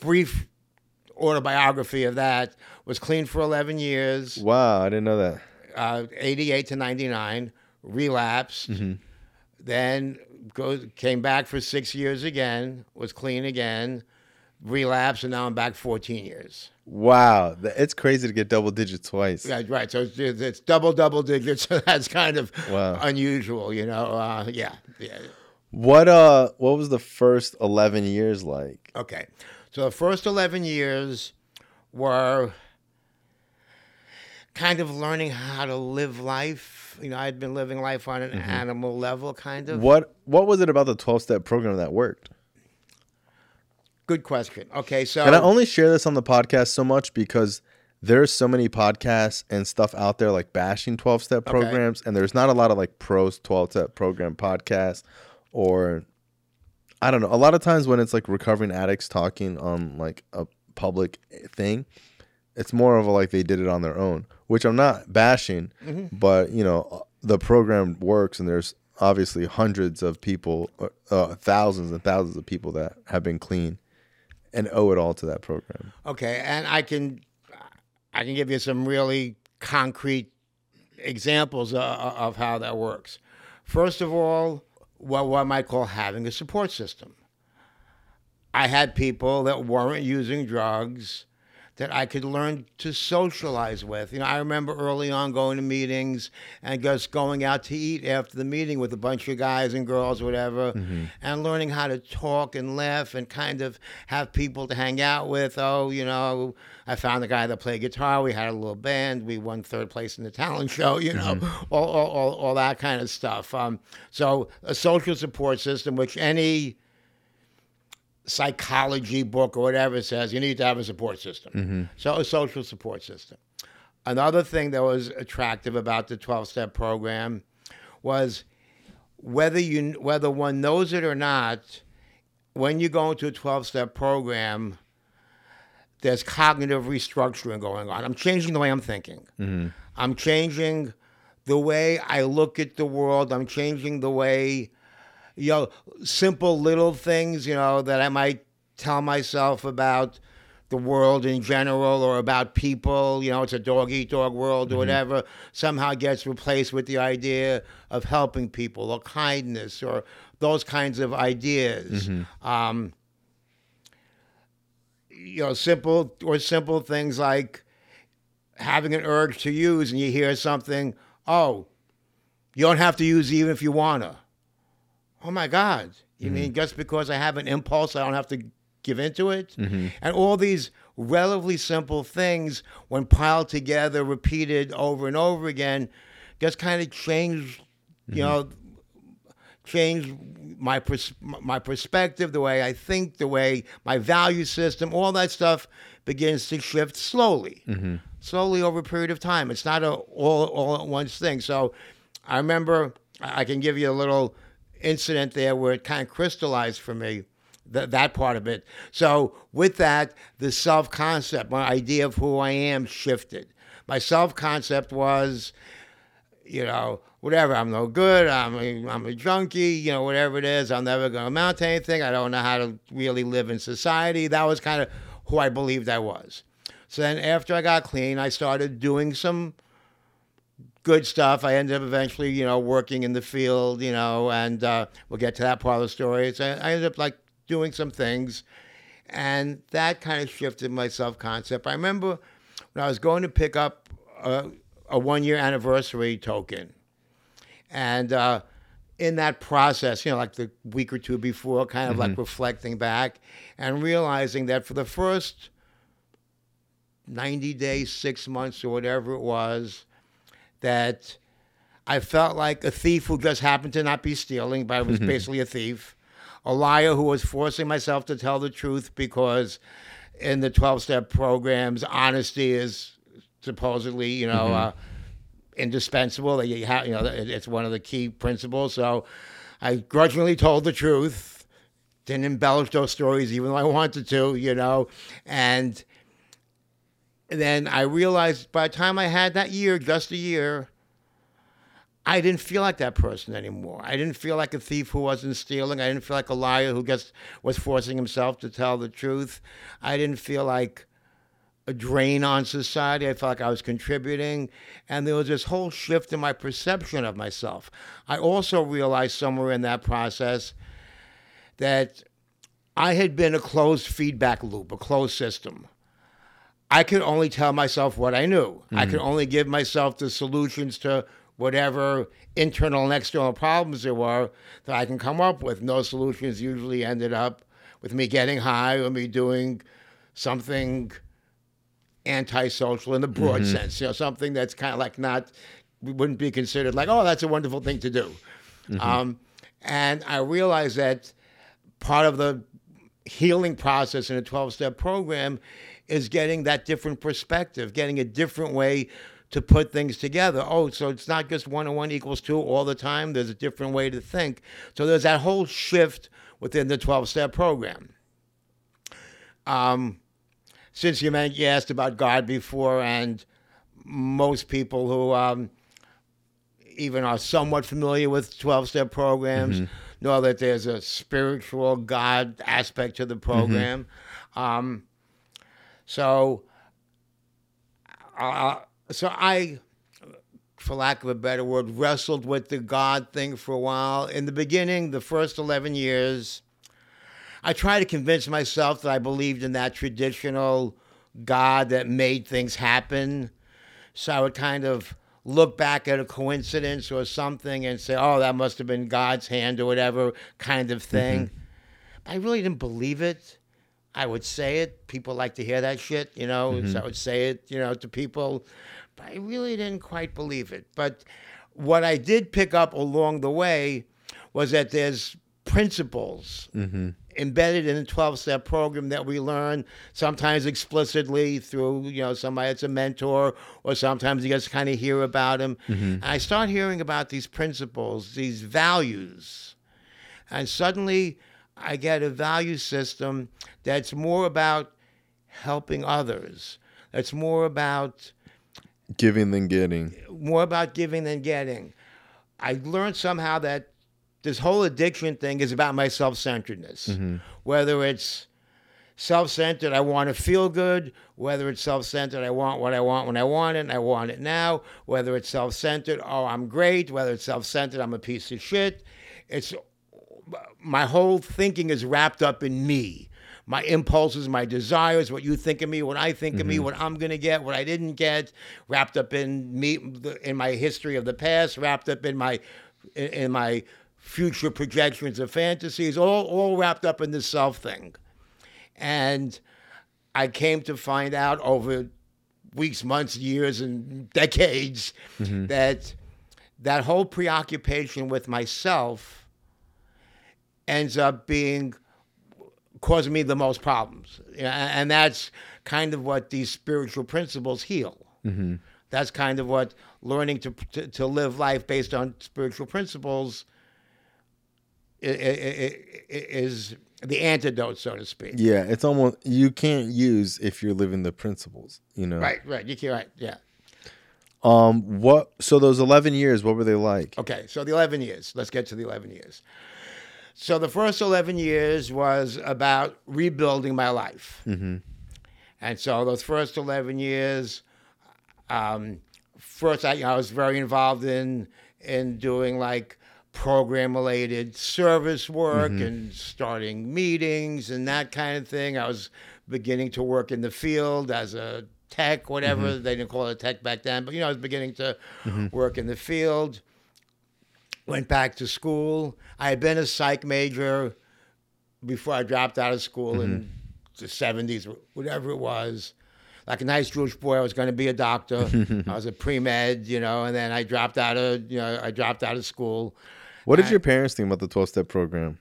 brief autobiography of that was clean for 11 years. Wow, I didn't know that. uh, 88 to 99, relapsed, then goes, came back for six years again, was clean again, relapsed, and now I'm back 14 years. Wow, it's crazy to get double digits twice. Yeah, right. So it's, it's double, double digits. So that's kind of Wow. unusual, you know. Uh, yeah, yeah. What uh? What was the first eleven years like? Okay. So the first 11 years were kind of learning how to live life. You know, I'd been living life on an mm-hmm. animal level, kind of. What What was it about the twelve step program that worked? Good question. Okay, so And I only share this on the podcast so much because there's so many podcasts and stuff out there like bashing 12 step programs and there's not a lot of like pros 12 step program podcasts or I don't know. A lot of times when it's like recovering addicts talking on like a public thing, it's more of a like they did it on their own, which I'm not bashing, mm-hmm. but you know, uh, the program works and there's obviously hundreds of people, uh, uh, thousands and thousands of people that have been clean and owe it all to that program. Okay, and I can I can give you some really concrete examples of, of how that works. First of all, what what I might call having a support system. I had people that weren't using drugs that I could learn to socialize with. You know, I remember early on going to meetings and just going out to eat after the meeting with a bunch of guys and girls, whatever, and learning how to talk and laugh and kind of have people to hang out with. Oh, you know, I found a guy that played guitar. We had a little band. We won third place in the talent show. You know, all, all, all, all that kind of stuff. Um, so a social support system, which any psychology book or whatever says you need to have a support system. Mm-hmm. So a social support system. Another thing that was attractive about the 12 step program was whether you whether one knows it or not, when you go into a 12 step program, there's cognitive restructuring going on. I'm changing the way I'm thinking. Mm-hmm. I'm changing the way I look at the world. I'm changing the way you know, simple little things, you know, that I might tell myself about the world in general or about people, you know, it's a dog eat dog world or whatever, somehow gets replaced with the idea of helping people or kindness or those kinds of ideas. Um, you know, simple or simple things like having an urge to use and you hear something, oh, you don't have to use even if you wanna. Oh my God. You mean mm. just because I have an impulse, I don't have to give into it? Mm-hmm. And all these relatively simple things, when piled together, repeated over and over again, just kind of change, you mm-hmm. know, change my pers- my perspective, the way I think, the way my value system, all that stuff begins to shift slowly, mm-hmm. slowly over a period of time. It's not a all all at once thing. So, I remember I can give you a little incident there where it kind of crystallized for me. That, that part of it. So, with that, the self concept, my idea of who I am shifted. My self concept was, you know, whatever. I'm no good. I'm a, I'm a junkie. You know, whatever it is. I'm never going to amount to anything. I don't know how to really live in society. That was kind of who I believed I was. So then, after I got clean, I started doing some good stuff. I ended up eventually, you know, working in the field. You know, and uh, we'll get to that part of the story. So I ended up like doing some things, and that kind of shifted my self concept. I remember when I was going to pick up a, a one year anniversary token. And uh, in that process, you know, like the week or two before, kind of like reflecting back and realizing that for the first 90 days, six months, or whatever it was, that I felt like a thief who just happened to not be stealing, but I was basically a thief. A liar who was forcing myself to tell the truth because in the 12 step programs, honesty is supposedly, you know, uh, indispensable. You have, you know, it's one of the key principles. So I grudgingly told the truth, didn't embellish those stories even though I wanted to, you know, and then I realized by the time I had that year, just a year, I didn't feel like that person anymore. I didn't feel like a thief who wasn't stealing. I didn't feel like a liar who just was forcing himself to tell the truth. I didn't feel like a drain on society. I felt like I was contributing. And there was this whole shift in my perception of myself. I also realized somewhere in that process that I had been a closed feedback loop, a closed system. I could only tell myself what I knew. I hmm. could only give myself the solutions to whatever internal and external problems there were that I can come up with. Those solutions usually ended up with me getting high or me doing something antisocial in the broad mm-hmm. sense, you know, something that's kind of like not, wouldn't be considered like, oh, that's a wonderful thing to do. Mm-hmm. Um, and I realized that part of the healing process in a 12 step program is getting that different perspective, getting a different way to put things together. Oh, so it's not just one and one equals two all the time. There's a different way to think. So there's that whole shift within the 12 step program. Um, since you, meant, you asked about God before, and most people who um, even are somewhat familiar with 12 step programs know that there's a spiritual God aspect to the program. Um, so, uh, so I, for lack of a better word, wrestled with the God thing for a while. In the beginning, the first 11 years, I tried to convince myself that I believed in that traditional God that made things happen. So I would kind of look back at a coincidence or something and say, oh, that must have been God's hand or whatever kind of thing. I really didn't believe it. I would say it. People like to hear that shit, you know. So mm-hmm. I would say it, you know, to people. But I really didn't quite believe it. But what I did pick up along the way was that there's principles mm-hmm. embedded in the 12 step program that we learn sometimes explicitly through you know somebody that's a mentor or sometimes you just kind of hear about them mm-hmm. and i start hearing about these principles these values and suddenly i get a value system that's more about helping others that's more about Giving than getting. more about giving than getting. I learned somehow that this whole addiction thing is about my self centeredness. Mm-hmm. Whether it's self centered, I want to feel good. Whether it's self centered, I want what I want when I want it, and I want it now. Whether it's self centered, oh, I'm great. Whether it's self centered, I'm a piece of shit. It's my whole thinking is wrapped up in me. My impulses, my desires, what you think of me, what I think of me, mm-hmm. what I'm gonna get, what I didn't get, wrapped up in me, in my history of the past, wrapped up in my, in- my future projections of fantasies, all all wrapped up in this self thing. And I came to find out over weeks, months, years, and decades mm-hmm. that that whole preoccupation with myself ends up being causing me the most problems. And that's kind of what these spiritual principles heal. That's kind of what learning to, to, to live life based on spiritual principles is the antidote, so to speak. Yeah, it's almost you can't use if you're living the principles, you know. Right, right. You can't, right, yeah. Um what so those 11 years what were they like? Okay, so the 11 years. Let's get to the 11 years. So the first 11 years was about rebuilding my life. Mm-hmm. And so those first 11 years, um, first I, I was very involved in in doing like program related service work mm-hmm. and starting meetings and that kind of thing. I was beginning to work in the field as a tech, whatever mm-hmm. they didn't call it tech back then, but you know I was beginning to work in the field. Went back to school. I had been a psych major before I dropped out of school in mm-hmm. the 70s, whatever it was. Like a nice Jewish boy, I was going to be a doctor. I was a pre med, you know, and then I dropped out of, you know, I dropped out of school. What did I- your parents think about the 12 step program?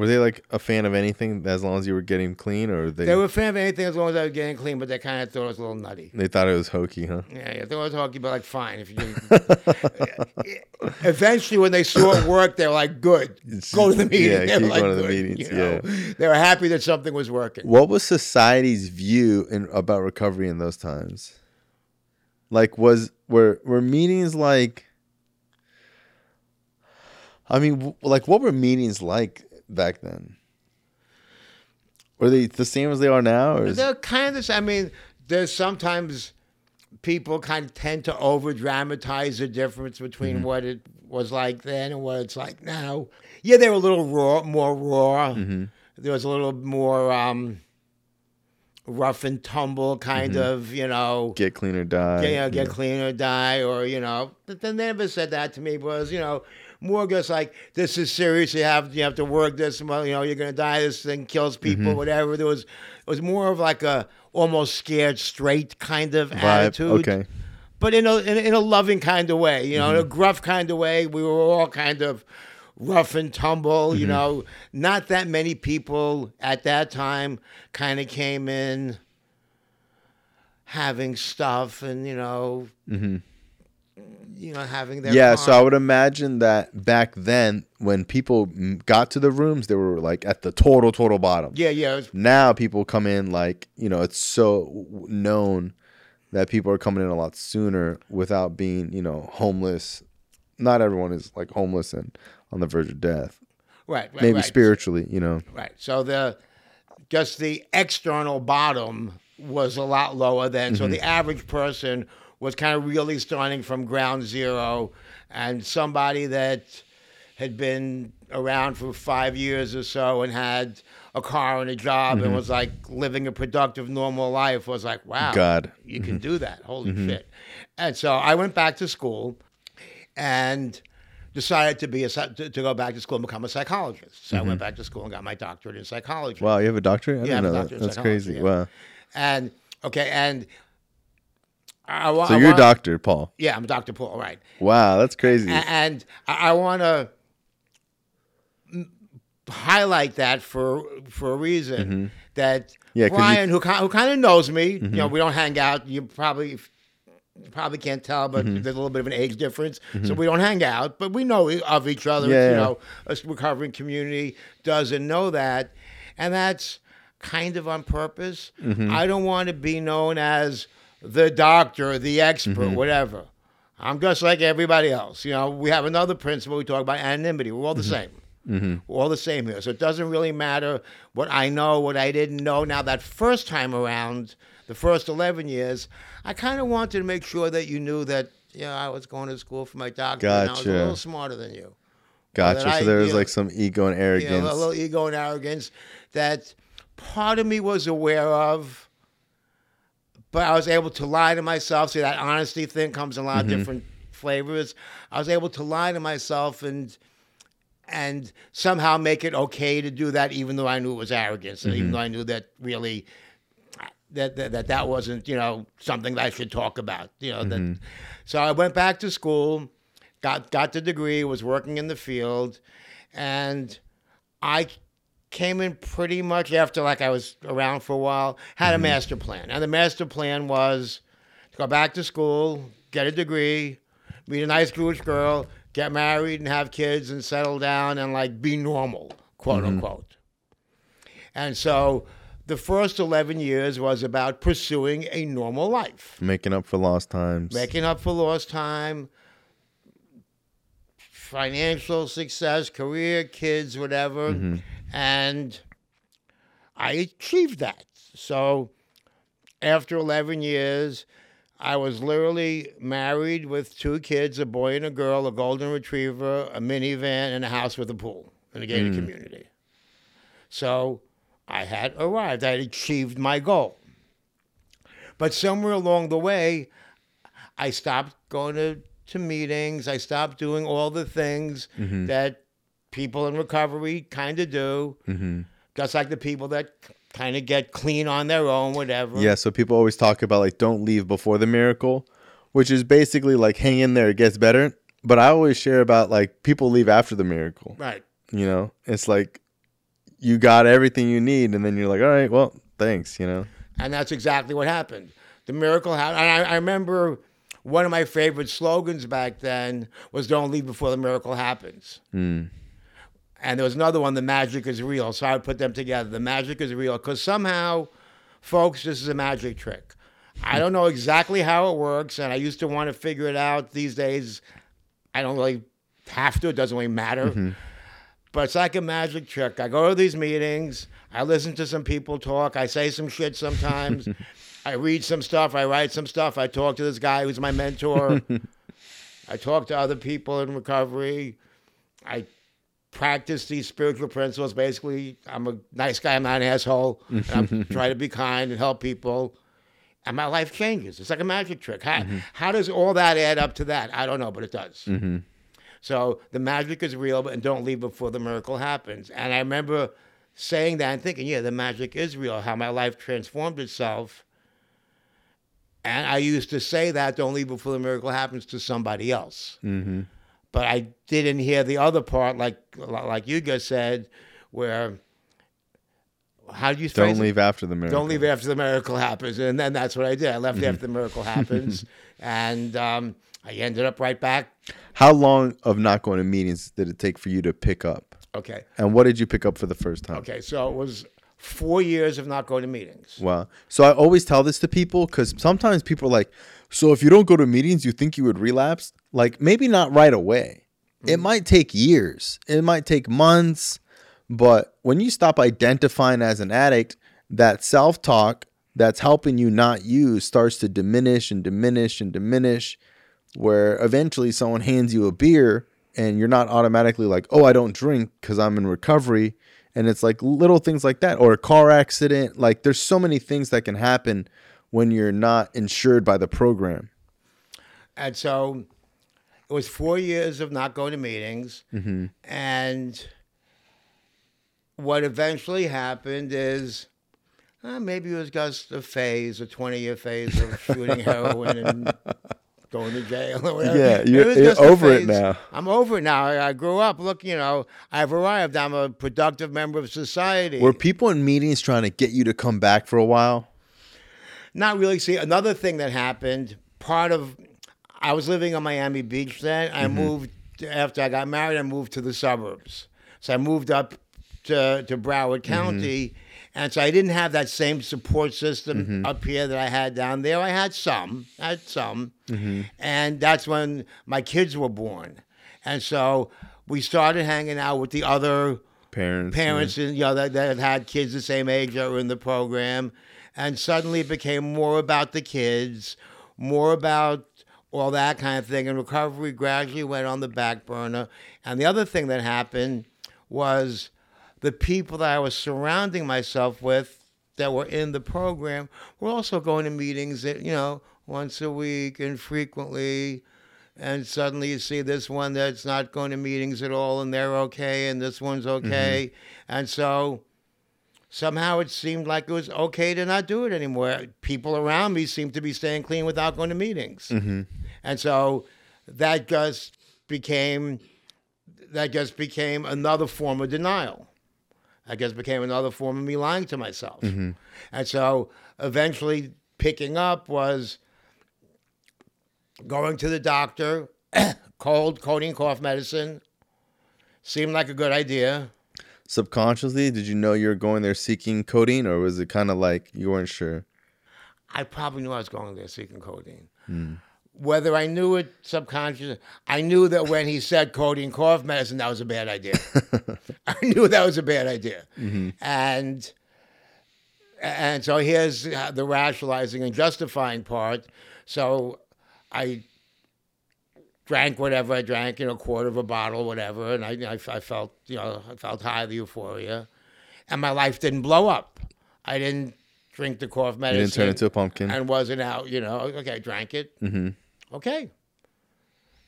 Were they like a fan of anything as long as you were getting clean or they They were a fan of anything as long as I was getting clean, but they kind of thought it was a little nutty. they thought it was hokey, huh? Yeah, yeah, they was talking about like fine if you. Eventually, when they saw it work, they were like, "Good, go to the meeting." Yeah, They keep like, going to the meetings, you know? they were happy that something was working. What was society's view in about recovery in those times? Like was were were meetings like I mean w- like what were meetings like back then? Were they the same as they are now or is, They're kind of. the same. I mean, there's sometimes people kind of tend to over dramatize the difference between Mm-hmm. what it was like then and what it's like now. Yeah, they were a little raw, more raw. Mm-hmm. There was a little more um, rough and tumble kind Mm-hmm. of, you know. get clean or die? get, you know, get Yeah. clean or die, or you know. But then they never said that to me. Was you know more just like this is serious. You have you have to work this. Well, you know you're gonna die. This thing kills people. Mm-hmm. Whatever. There was it was more of like a almost scared straight kind of Vibe. attitude. Okay. But in a in, a- in a loving kind of way. You know, Mm-hmm. in a gruff kind of way. We were all kind of rough and tumble. Mm-hmm. You know, not that many people at that time kind of came in having stuff and you know you know having their Mm-hmm. Yeah, so I would imagine that back then when people got to the rooms they were like at the total total bottom. yeah yeah was- now people come in like you know it's so known that people are coming in a lot sooner without being you know homeless not everyone is like homeless and on the verge of death right, right maybe right. spiritually you know right so the just the external bottom was a lot lower then so the average person was kind of really starting from ground zero and somebody that had been around for five years or so and had a car and a job Mm-hmm. and was like living a productive, normal life was like, wow, God. you can do that. Holy Mm-hmm. shit. And so I went back to school and decided to be a to, to go back to school and become a psychologist. So I went back to school and got my doctorate in psychology. Mm-hmm. Wow, you have a doctorate? I Yeah, I didn't have a know that. That's crazy. yeah. Wow. And okay, and I, wa- So I you're want- doctor, Paul. Yeah, I'm Dr. Paul, right. Wow, that's crazy. A- and I, I want to highlight that for for a reason that Mm-hmm. Yeah, 'cause you- Brian, who who kind of knows me, you know, we don't hang out. You probably you probably can't tell, but Mm-hmm. there's a little bit of an age difference, so we don't hang out. But we know of each other. Yeah, you know, a recovering community doesn't know that, and that's kind of on purpose. Mm-hmm. I don't want to be known as the doctor, the expert, Mm-hmm. whatever. I'm just like everybody else. You know, we have another principle we talk about anonymity. We're all the same. We're all the same here. So it doesn't really matter what I know, what I didn't know. Now, that first time around, the first 11 years, I kind of wanted to make sure that you knew that, you know, I was going to school for my doctorate and I was a little smarter than you. gotcha. I- so there was you know- like some ego and You know, arrogance. a little ego and arrogance that part of me was aware of, but I was able to lie to myself. See, that honesty thing comes in a lot of mm-hmm. different flavors. I was able to lie to myself and and somehow make it okay to do that, even though I knew it was arrogance, and even though mm-hmm. I knew that really that, that that that wasn't you know something that I should talk about. You know that. Mm-hmm. So I went back to school, got got the degree, was working in the field, and I came in pretty much after like I was around for a while. Had a mm-hmm. master plan, and the master plan was to go back to school, get a degree, meet a nice Jewish girl, get married, and have kids, and settle down, and like be normal, quote mm-hmm. unquote. And so the first 11 years was about pursuing a normal life, Making up for lost times. making up for lost time, financial success, career, kids, whatever. Mm-hmm. And I achieved that. So after 11 years, I was literally married with two kids, a boy and a girl, a golden retriever, a minivan, and a house with a pool in a gated mm. community. So I had arrived. I had achieved my goal. But somewhere along the way, I stopped going to, to meetings. I stopped doing all the things mm-hmm. that people in recovery kind of do. Mm-hmm. Just like the people that kind of get clean on their own, whatever. Yeah, so people always talk about like don't leave before the miracle, which is basically like hang in there, it gets better. But I always share about like people leave after the miracle. Right. You know, it's like you got everything you need, and then you're like, all right, well, thanks. You know, And that's exactly what happened. The miracle happened. And I, I remember one of my favorite slogans back then was "Don't leave before the miracle happens." Hmm. And there was another one, "The magic is real." So I would put them together. The magic is real because somehow, folks, this is a magic trick. I don't know exactly how it works, and I used to want to figure it out. These days, I don't really have to. It doesn't really matter. Mm-hmm. But it's like a magic trick. I go to these meetings. I listen to some people talk. I say some shit sometimes. I read some stuff. I write some stuff. I talk to this guy who's my mentor. I talk to other people in recovery. I practice these spiritual principles. Basically, I'm a nice guy. I'm not an asshole. And I'm trying to be kind and help people. And my life changes. It's like a magic trick. How, how does all that add up to that? I don't know, but it does. So the magic is real, but and don't leave before the miracle happens. And I remember saying that and thinking, yeah, the magic is real, how my life transformed itself. And I used to say that, don't leave before the miracle happens to somebody else. mm-hmm. But I didn't hear the other part, like like you just said, where how do you don't phrase it? leave after the miracle. Don't leave after the miracle happens. And then that's what I did. I left after the miracle happens. and um, I ended up right back. How long of not going to meetings did it take for you to pick up? Okay. And what did you pick up for the first time? Okay. So it was four years of not going to meetings. Wow. So I always tell this to people because sometimes people are like, so if you don't go to meetings, you think you would relapse? Like maybe not right away. It mm. might take years. It might take months. But when you stop identifying as an addict, that self talk that's helping you not use starts to diminish and diminish and diminish. Where eventually someone hands you a beer and you're not automatically like, oh, I don't drink because I'm in recovery. And it's like little things like that, or a car accident. Like there's so many things that can happen when you're not insured by the program. And so it was four years of not going to meetings. Mm-hmm. And what eventually happened is uh, maybe it was just a phase, a 20 year phase of shooting heroin and going to jail or whatever. Yeah, you're- was you're just over it now. I'm over it now. I, I grew up. Look, you know, I've arrived. I'm a productive member of society. Were people in meetings trying to get you to come back for a while? Not really. See, another thing that happened, part of, I was living on Miami Beach then. I mm-hmm. moved, after I got married, I moved to the suburbs. So I moved up to, to Broward mm-hmm. County. And so I didn't have that same support system mm-hmm. up here that I had down there. I had some, I had some. And that's when my kids were born. And so we started hanging out with the other Parents. parents and you know that, that had kids the same age that were in the program and suddenly it became more about the kids more about all that kind of thing and recovery gradually went on the back burner. And the other thing that happened was the people that i was surrounding myself with that were in the program were also going to meetings that you know once a week and frequently. And suddenly you see this one that's not going to meetings at all and they're okay and this one's mm-hmm. okay. And so somehow it seemed like it was okay to not do it anymore people around me seemed to be staying clean without going to meetings mm-hmm. and so that just became that just became another form of denial I guess became another form of me lying to myself. Mm-hmm. And so eventually picking up was going to the doctor, cold, codeine, cough medicine. Seemed like a good idea. Subconsciously, did you know you were going there seeking codeine, or was it kind of like you weren't sure? I probably knew I was going there seeking codeine. Hmm. Whether I knew it subconsciously, I knew that when he said codeine cough medicine, that was a bad idea. I knew that was a bad idea. Mm-hmm. And and so here's the rationalizing and justifying part. So I drank whatever I drank, you know, a quarter of a bottle, whatever, and I, I, I felt, you know, I felt high the euphoria, and my life didn't blow up. I didn't drink the cough You medicine didn't turn into a pumpkin. and wasn't out, you know, okay, I drank it. Mm-hmm. Okay.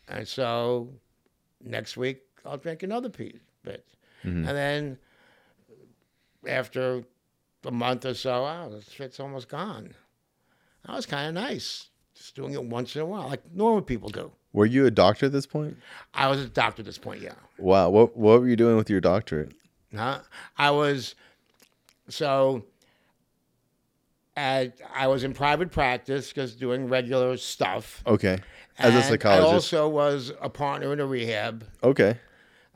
And so next week I'll drink another piece bit. Mm-hmm. And then after a month or so, wow, this shit's almost gone. That was kind of nice. Just doing it once in a while, like normal people do. Were you a doctor at this point? I was a doctor at this point, yeah. Wow. What What were you doing with your doctorate? Huh? I was so at, I was in private practice just doing regular stuff. Okay. As a And psychologist. I also was a partner in a rehab. okay.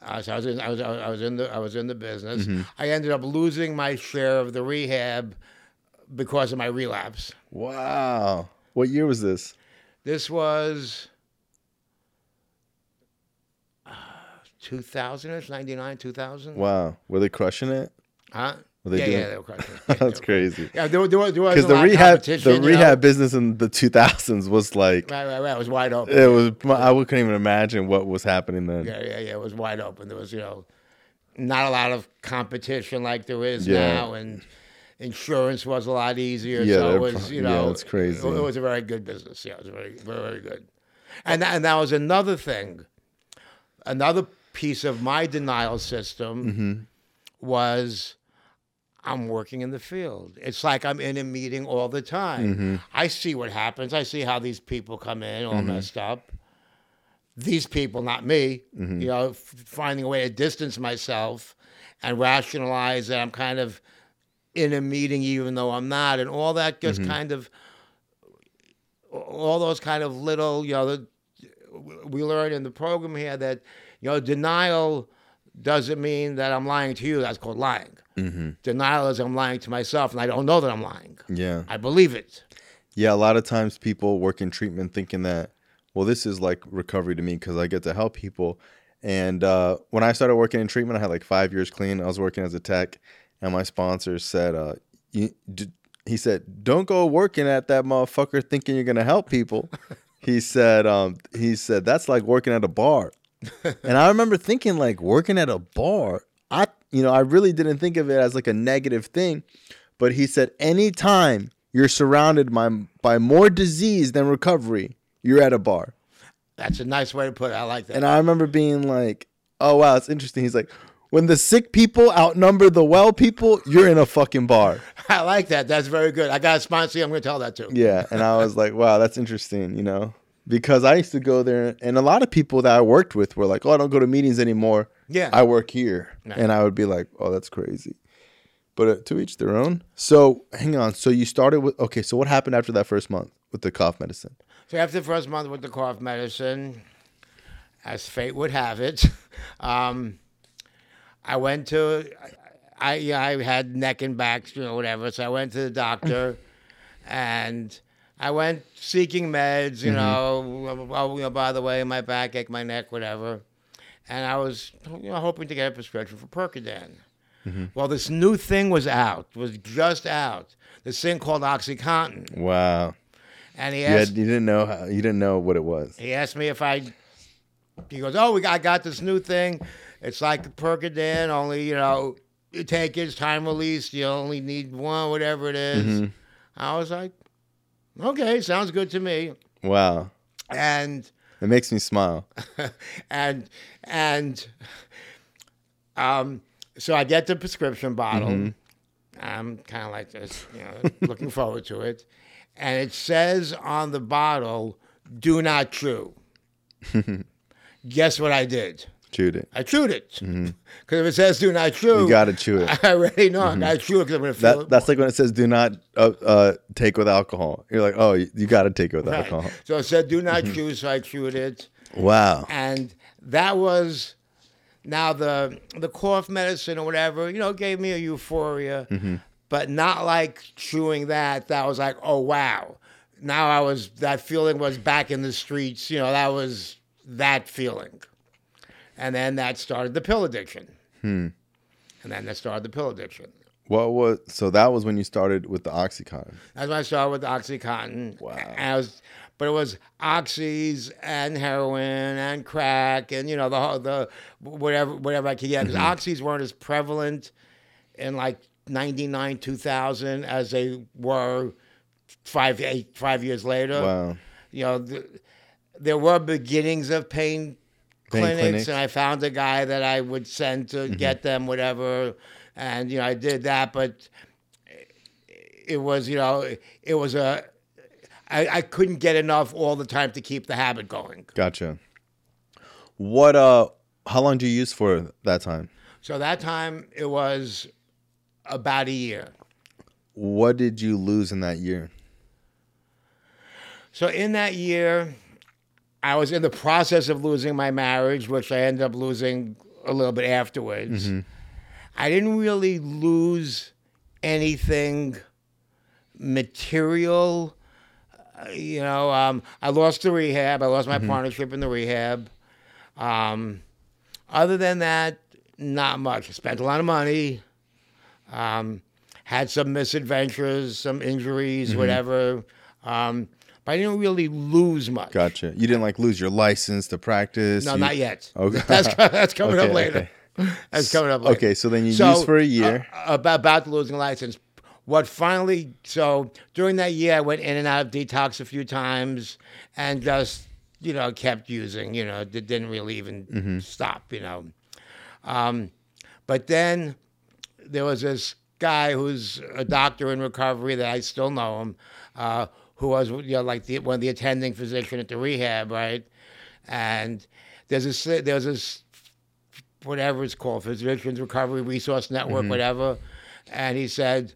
Uh, so I was in, I was I was in the I was in the business. Mm-hmm. I ended up losing my share of the rehab because of my relapse. Wow. What year was this? This was 2000ish, 99, 2000. Wow. Were they crushing it? Huh? Were they yeah, doing- yeah, they were crushing. it. Yeah, That's crazy. Yeah, there, there, was- there was Because the rehab, the you know? rehab business in the 2000s was like, Right, right, right. It was wide open. it was. I couldn't even imagine what was happening then. Yeah, yeah, yeah. It was wide open. There was, you know, not a lot of competition like there is Yeah. now, and insurance was a lot easier. Yeah, so it was, you yeah, know, it's crazy. It, it was a very good business. Yeah, it was very, very, very good. And that, and that was another thing. Another piece of my denial system Mm-hmm. was. I'm working in the field. It's like I'm in a meeting all the time. Mm-hmm. I see what happens. I see how these people come in all messed up these people, not me, Mm-hmm. you know, f- finding a way to distance myself and rationalize that I'm kind of in a meeting even though I'm not, and all that just Mm-hmm. kind of, all those kind of little, you know, the, we learned in the program here that, you know, denial doesn't mean that I'm lying to you. That's called lying. Mm-hmm. Denial is I'm lying to myself and I don't know that I'm lying. Yeah. I believe it. Yeah, a lot of times people work in treatment thinking that, well, this is like recovery to me because I get to help people. And uh, when I started working in treatment, I had like five years clean. I was working as a tech, and my sponsor said, uh, you, d- he said, don't go working at that motherfucker thinking you're gonna help people. he said, um, he said that's like working at a bar. And I remember thinking like working at a bar. I you know I really didn't think of it as like a negative thing, but he said anytime you're surrounded by by more disease than recovery, you're at a bar. That's a nice way to put it. I like that. And I remember being like, "Oh wow, it's interesting." He's like, "When the sick people outnumber the well people, you're in a fucking bar." I like that. That's very good. I got a sponsor. I'm going to tell that too. Yeah, and I was like, "Wow, that's interesting," you know, because I used to go there, and a lot of people that I worked with were like, "Oh, I don't go to meetings anymore. Yeah. I work here," and I would be like, "Oh, that's crazy." But uh, to each their own. So hang on. So you started with okay. So what happened after that first month with the cough medicine? So after the first month with the cough medicine, as fate would have it, um, I went to, I I had neck and back, you know, whatever. So I went to the doctor, and I went seeking meds, you mm-hmm. know. Oh, you know, by the way, my backache, my neck, whatever, and I was, you know, hoping to get a prescription for Percodan. Mm-hmm. Well, this new thing was out, was just out. This thing called OxyContin, Wow. and he You, asked. had, you didn't know how, you didn't know what it was. He asked me if I. He goes, "Oh, we got, I got this new thing. It's like Percodan, only you know, you take it, it's time release. You only need one, whatever it is." Mm-hmm. I was like, "Okay, sounds good to me." Wow. And It makes me smile. and and um, so I get the prescription bottle. I'm kind of like this, you know, looking forward to it, and it says on the bottle, "Do not chew." Guess what I did? Chewed it. I chewed it because if it says "Do not chew," You gotta chew it. I already know I gotta chew it because I'm gonna feel That it. that's like when it says do not uh, uh, take with alcohol. You're like, oh, you, you got to take it with Right. alcohol. So it said "Do Mm-hmm. not chew," so I chewed it. Wow. and that was now the the cough medicine or whatever you know gave me a euphoria but not like chewing that that was like oh wow now i was that feeling was back in the streets you know that was that feeling and then that started the pill addiction hmm. and then that started the pill addiction What was so that was when you started with the OxyContin. That's when I started with OxyContin. Wow. I was, but it was oxys and heroin and crack and you know the whole- the whatever whatever I could get. Because mm-hmm. oxys weren't as prevalent in like '99, 2000 as they were five eight five years later. Wow. You know, th there were beginnings of Pain clinics, clinics. Mm-hmm. and I found a guy that I would send to get them whatever, and you know I did that, but it was you know it was a I, I couldn't get enough all the time to keep the habit going. Gotcha. What uh how long do you use for that time? So that time it was about a year. What did you lose in that year? So in that year, I was in the process of losing my marriage, which I ended up losing a little bit afterwards. I didn't really lose anything material. Uh, you know, um, I lost the rehab. I lost my partnership in the rehab. Um, other than that, not much. I spent a lot of money. Um, had some misadventures, some injuries, whatever. Um, but I didn't really lose much. Gotcha. You didn't like lose your license to practice. No, You- not yet. Okay. That's that's coming Okay, up later. That's coming up later. Okay, so then you So, used for a year. uh, about about losing license. What finally? So during that year, I went in and out of detox a few times, and just you know kept using. You know, didn't really even Mm-hmm. stop. You know, um, but then there was this guy who's a doctor in recovery that I still know him, uh, who was you know like the, one of the attending physician at the rehab, right? And there's this there's this whatever it's called, Physicians Recovery Resource Network, Mm-hmm. whatever. And he said,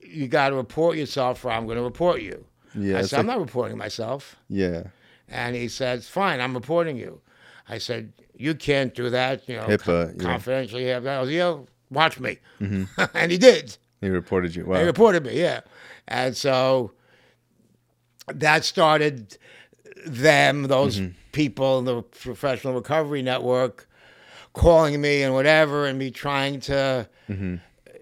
"You got to report yourself, or I'm going to report you." Yeah, I said, "I'm not reporting myself." yeah. And he said, "Fine, I'm reporting you." I said, "You can't do that, you know, HIPAA, con- yeah. Mm-hmm. confidentially." I was, "Yeah, watch me," and he did. He reported you. He reported me, yeah. And so that started them, those Mm-hmm. people in the professional recovery network, calling me and whatever, and me trying to, Mm-hmm.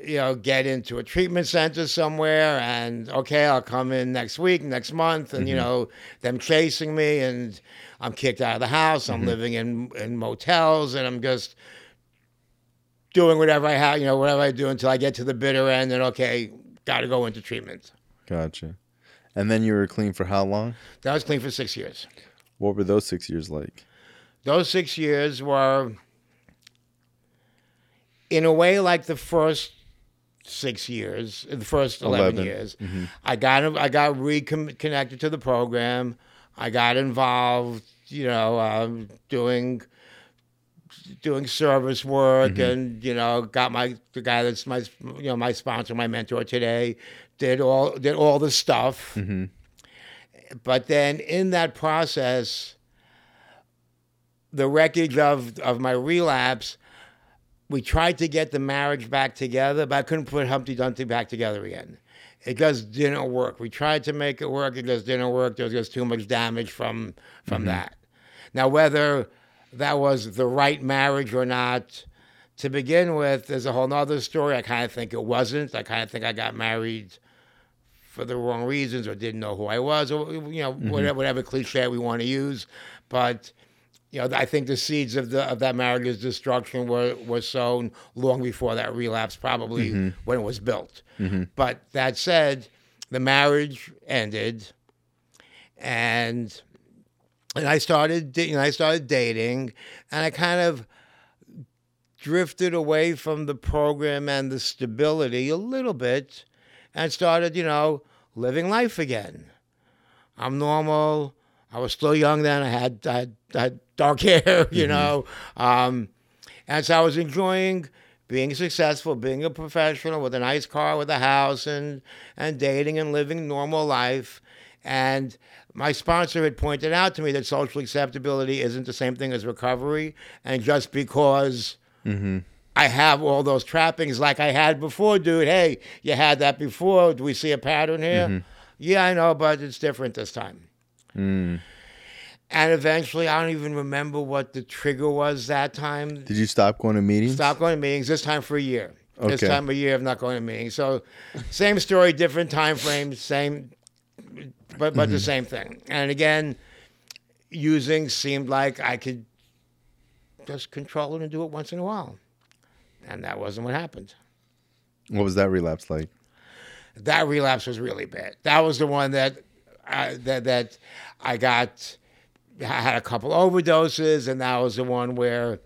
you know, get into a treatment center somewhere and okay, I'll come in next week, next month, and you know, them chasing me and I'm kicked out of the house. I'm living in in motels and I'm just doing whatever I have, you know, whatever I do until I get to the bitter end and okay, got to go into treatment. Gotcha. And then you were clean for how long? That was clean for six years. What were those six years like? Those six years were, in a way, like the first six years, the first 11, 11. years. I got I got reconnected to the program. I got involved, you know, um, doing doing service work, mm-hmm. and you know, got my the guy that's my you know my sponsor, my mentor today, did all did all the stuff. Mm-hmm. But then in that process, the wreckage of of my relapse, we tried to get the marriage back together, but I couldn't put Humpty Dumpty back together again. It just didn't work. We tried to make it work, it just didn't work. There was just too much damage from from mm-hmm. that. Now, whether that was the right marriage or not, to begin with, there's a whole nother story. I kind of think it wasn't. I kind of think I got married for the wrong reasons or didn't know who I was, or you know, mm-hmm. whatever, whatever cliche we want to use. But you know, I think the seeds of the of that marriage's destruction were were sown long before that relapse, probably mm-hmm. when it was built. Mm-hmm. But that said, the marriage ended, and and I started you know, I started dating, and I kind of drifted away from the program and the stability a little bit, and started you know living life again. I'm normal. I was still young then. I had, I had, I had dark hair, you know. Um, and so I was enjoying being successful, being a professional with a nice car, with a house, and, and dating and living normal life. And my sponsor had pointed out to me that social acceptability isn't the same thing as recovery. And just because mm-hmm. I have all those trappings like I had before, dude, hey, you had that before. Do we see a pattern here? Mm-hmm. Yeah, I know, but it's different this time. Mm. And eventually, I don't even remember what the trigger was that time. Did you stop going to meetings? Stop going to meetings. This time for a year. This time a year of not going to meetings. So, same story, different time frames, same, but but the mm-hmm. same thing. And again, using seemed like I could just control it and do it once in a while, and that wasn't what happened. What was that relapse like? that relapse was really bad. That was the one that I, that that I got. I had a couple overdoses, and that was the one where,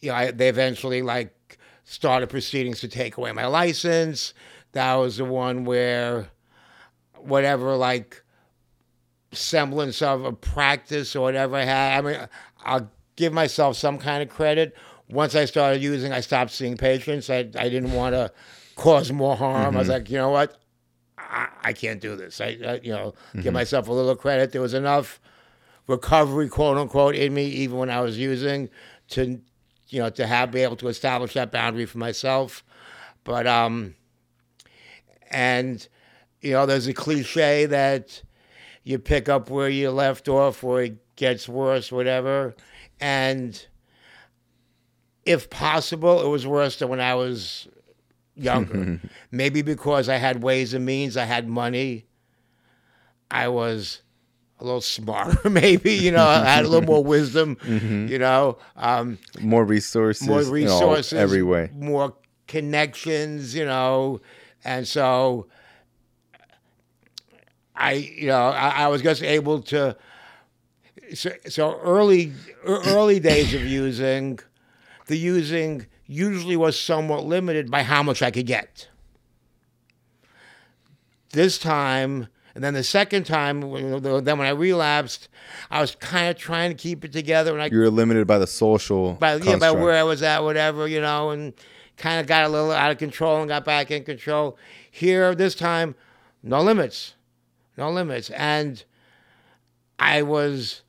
you know, I, they eventually like started proceedings to take away my license. That was the one where, whatever like semblance of a practice or whatever I had. I mean, I'll give myself some kind of credit. Once I started using, I stopped seeing patients. I, I didn't want to cause more harm. I was like, you know what? I, I can't do this. I, I you know, give myself a little credit. There was enough recovery, quote unquote, in me, even when I was using, to, you know, to have be able to establish that boundary for myself. But um, and you know, there's a cliche that you pick up where you left off, where it gets worse, whatever. And if possible, it was worse than when I was younger. Maybe because I had ways and means, I had money. I was a little smarter, maybe, you know, I had a little more wisdom, you know, um, More resources. more all- resources, every way. more connections, you know, and so I, you know, I, I was just able to. So, so early, early days of using, the using usually was somewhat limited by how much I could get. This time, and then the second time, when- then when I relapsed, I was kind of trying to keep it together, and I You were limited by the social. by yeah, by where I was at, whatever, you know, and kind of got a little out of control and got back in control. Here, this time, no limits, no limits, and I was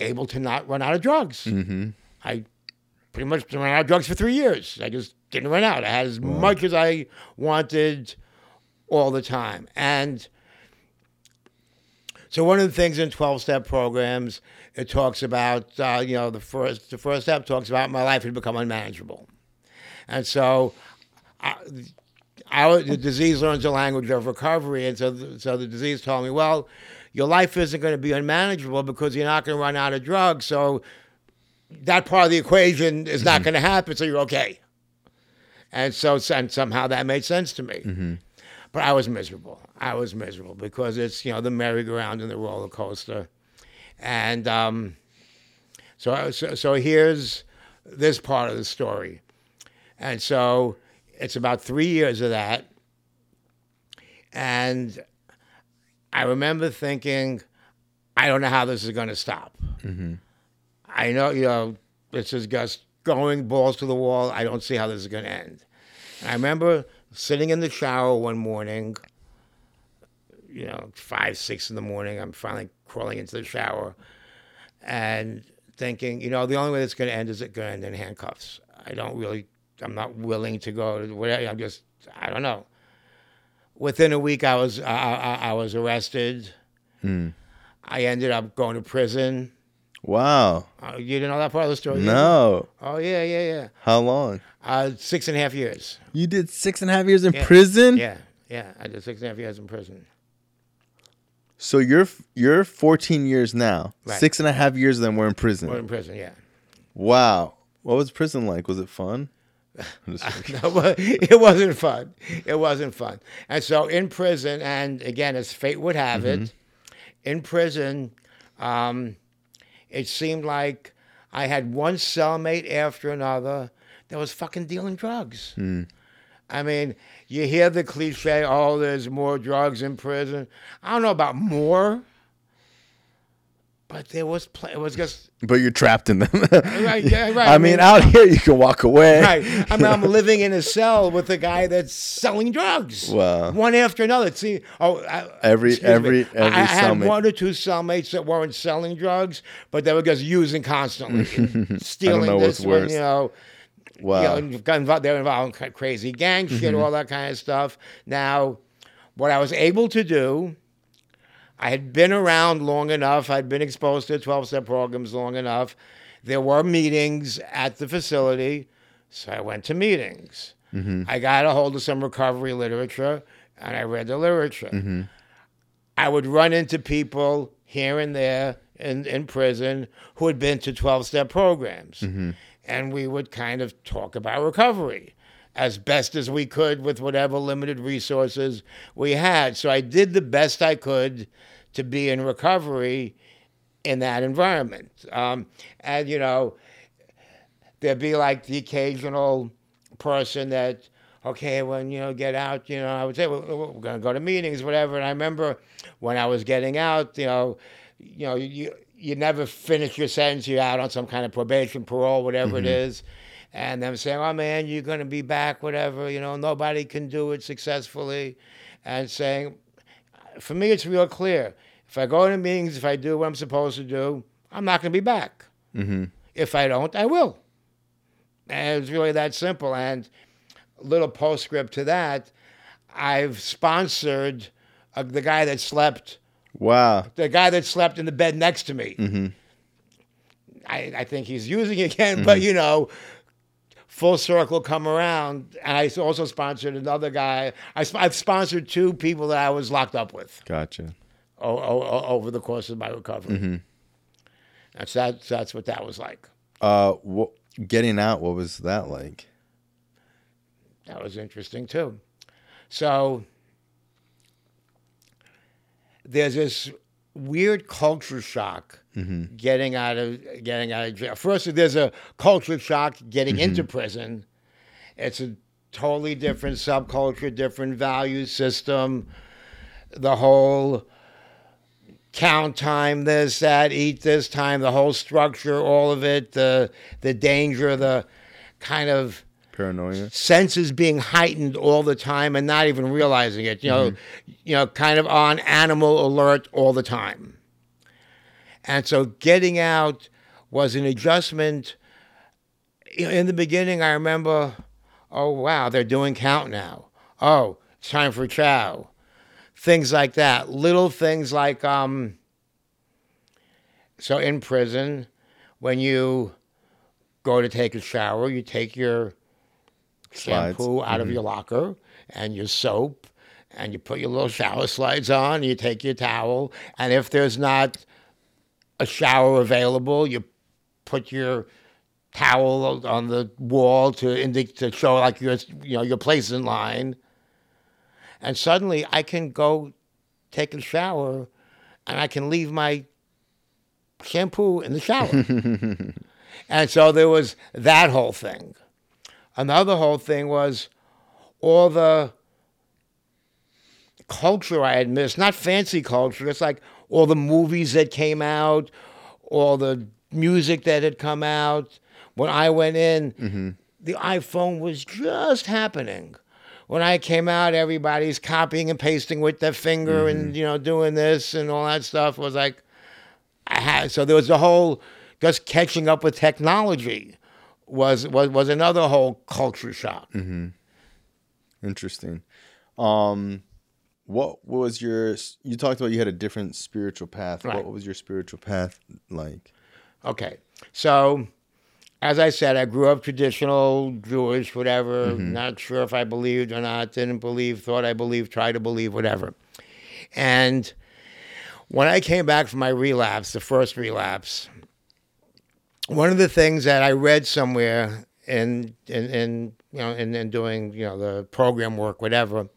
able to not run out of drugs. Mm-hmm. I pretty much ran out of drugs for three years. I just didn't run out. I had as much as I wanted all the time, and. So one of the things in twelve step programs, it talks about uh, you know the first the first step talks about my life had become unmanageable, and so I, Was, the disease learns the language of recovery, and so the, so the disease told me, well, your life isn't going to be unmanageable because you're not going to run out of drugs. So that part of the equation is not going to happen. So you're okay. And so and somehow that made sense to me. But I was miserable. I was miserable because it's you know the merry-go-round and the roller coaster, and um, so, so so here's this part of the story, and so it's about three years of that, and I remember thinking, I don't know how this is going to stop. Mm-hmm. I know you know this is just going balls to the wall. I don't see how this is going to end. And I remember sitting in the shower one morning, you know, five, six in the morning. I'm finally crawling into the shower and thinking, you know, the only way that's going to end is it going to end in handcuffs. I don't really, I'm not willing to go to whatever. I'm just, I don't know. Within a week, I was, I, I, I was arrested. I ended up going to prison. Wow. Uh, you didn't know that part of the story? No. Oh yeah, yeah, yeah. How long? Uh, six and a half years. You did six and a half years in Yeah. prison. Yeah, yeah. I did six and a half years in prison. So you're you're 14 years now. Right. Six and a half years of them were in prison. Well, in prison, yeah. Wow. What was prison like? Was it fun? I'm just kidding. No, it wasn't fun. It wasn't fun. And so in prison, and again, as fate would have it, in prison, um, it seemed like I had one cellmate after another that was fucking dealing drugs. I mean, you hear the cliche, oh, there's more drugs in prison. I don't know about more, but there was, pl- it was just, but you're trapped in them. right, yeah, right. I mean, out here you can walk away. Right. I mean, I'm living in a cell with a guy that's selling drugs. Wow. One after another. See, oh, I, Every- excuse me. every- every I, I had one or two cellmates that weren't selling drugs, but they were just using constantly, stealing know this what's one, worse. you know. Wow. You know, got involved, they're involved in crazy gang shit, Mm-hmm. all that kind of stuff. Now, what I was able to do, I had been around long enough. I'd been exposed to 12 step programs long enough. There were meetings at the facility, so I went to meetings. Mm-hmm. I got a hold of some recovery literature and I read the literature. Mm-hmm. I would run into people here and there in, in prison who had been to 12 step programs. Mm-hmm. And we would kind of talk about recovery as best as we could with whatever limited resources we had. So I did the best I could to be in recovery in that environment. Um, and, you know, there'd be like the occasional person that, okay, when you know get out, you know, I would say well, we're going to go to meetings, whatever. And I remember when I was getting out, you know, you know, you you never finish your sentence, you're out on some kind of probation, parole, whatever it is. And them saying, "Oh man, you're going to be back, whatever." You know, nobody can do it successfully, and saying, for me, it's real clear. If I go to meetings, if I do what I'm supposed to do, I'm not going to be back. Mm-hmm. If I don't, I will. And it's really that simple. And a little postscript to that, I've sponsored uh, the guy that slept, Wow. the guy that slept in the bed next to me. Mm-hmm. I, I think he's using it again, mm-hmm. but you know, full circle come around. And I also sponsored another guy. I, I've sponsored two people that I was locked up with Gotcha. o- o- over the course of my recovery. That's that. That's what that was like. Uh, wh- getting out. What was that like? That was interesting too. So there's this weird culture shock Mm-hmm. getting out of getting out of jail. First, there's a culture shock getting mm-hmm. into prison. It's a totally different subculture, different value system. The whole count time, this, that, eat this time, the whole structure, all of it, the the danger, the kind of Paranoia. senses being heightened all the time and not even realizing it. You know, mm-hmm. you know, kind of on animal alert all the time. And so getting out was an adjustment. In the beginning, I remember, oh wow, they're doing count now. Oh, it's time for chow. Things like that. Little things like um. So in prison, when you go to take a shower, you take your Slides. shampoo out of your locker and your soap, and you put your little shower slides on. You take your towel, and if there's not a shower available, you put your towel on the wall to indicate to show like your you know your place in line. And suddenly, I can go take a shower, and I can leave my shampoo in the shower. and so there was that whole thing. Another whole thing was all the culture I had missed, not fancy culture, it's like all the movies that came out, all the music that had come out. When I went in, mm-hmm. the iPhone was just happening. When I came out, everybody's copying and pasting with their finger and mm-hmm. you know doing this and all that stuff. It was like I had so there was a whole just catching up with technology was was was another whole culture shock. Mm-hmm. Interesting. Um, what was your? You talked about you had a different spiritual path. Right. What was your spiritual path like? Okay. So, as I said, I grew up traditional Jewish, whatever. Mm-hmm. Not sure if I believed or not, didn't believe, thought I believed, tried to believe, whatever. And when I came back from my relapse, the first relapse, one of the things that I read somewhere in in, in you know in, in doing you know the program work, whatever,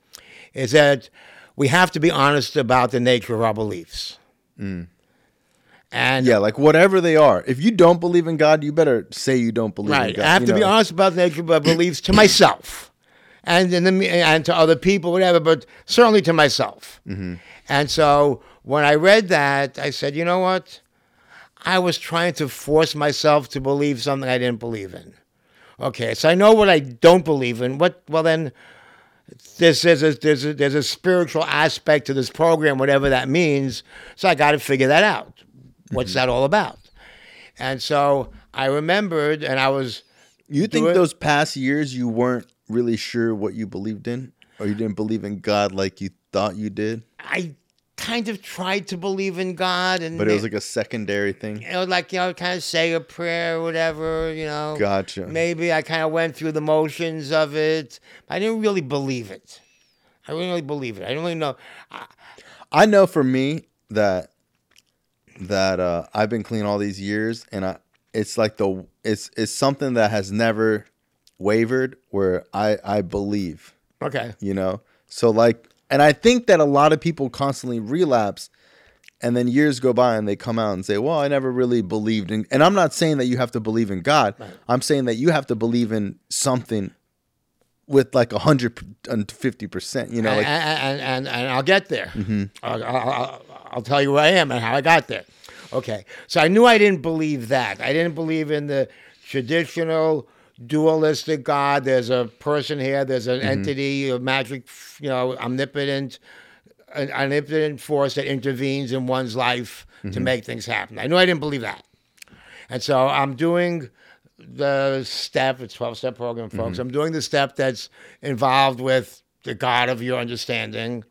is that we have to be honest about the nature of our beliefs. And Yeah, like whatever they are. If you don't believe in God, you better say you don't believe in Right. God. I have to be honest about the nature of my beliefs to myself, and in the, and to other people, whatever. But certainly to myself. Mm-hmm. And so when I read that, I said, you know what? I was trying to force myself to believe something I didn't believe in. Okay, so I know what I don't believe in. What? Well, then there's there's a, there's a, there's a spiritual aspect to this program, whatever that means. So I got to figure that out. What's Mm-hmm. that all about? And so I remembered, and I was You think it. those past years you weren't really sure what you believed in, or you didn't believe in God like you thought you did, I kind of tried to believe in God, and but it was like a secondary thing. you know, like you know, kind of say a prayer, or whatever, you know. Gotcha. Maybe I kind of went through the motions of it. I didn't really believe it. I didn't really believe it. I didn't really know. I, I know for me that that uh, I've been clean all these years, and I it's like the it's it's something that has never wavered. Where I I believe, okay. you know. So like, and I think that a lot of people constantly relapse, and then years go by and they come out and say, "Well, I never really believed in." And I'm not saying that you have to believe in God. I'm saying that you have to believe in something with like a hundred and fifty percent. You know, and, like and, and, and I'll get there. Mm-hmm. I'll, I'll, I'll tell you where I am and how I got there. Okay. So I knew I didn't believe that. I didn't believe in the traditional dualistic God. There's a person here, there's an mm-hmm. entity, a magic, you know, omnipotent, an omnipotent force that intervenes in one's life to mm-hmm. make things happen. I knew I didn't believe that. And so I'm doing the step, it's 12 step program, folks. Mm-hmm. I'm doing the step that's involved with the God of your understanding.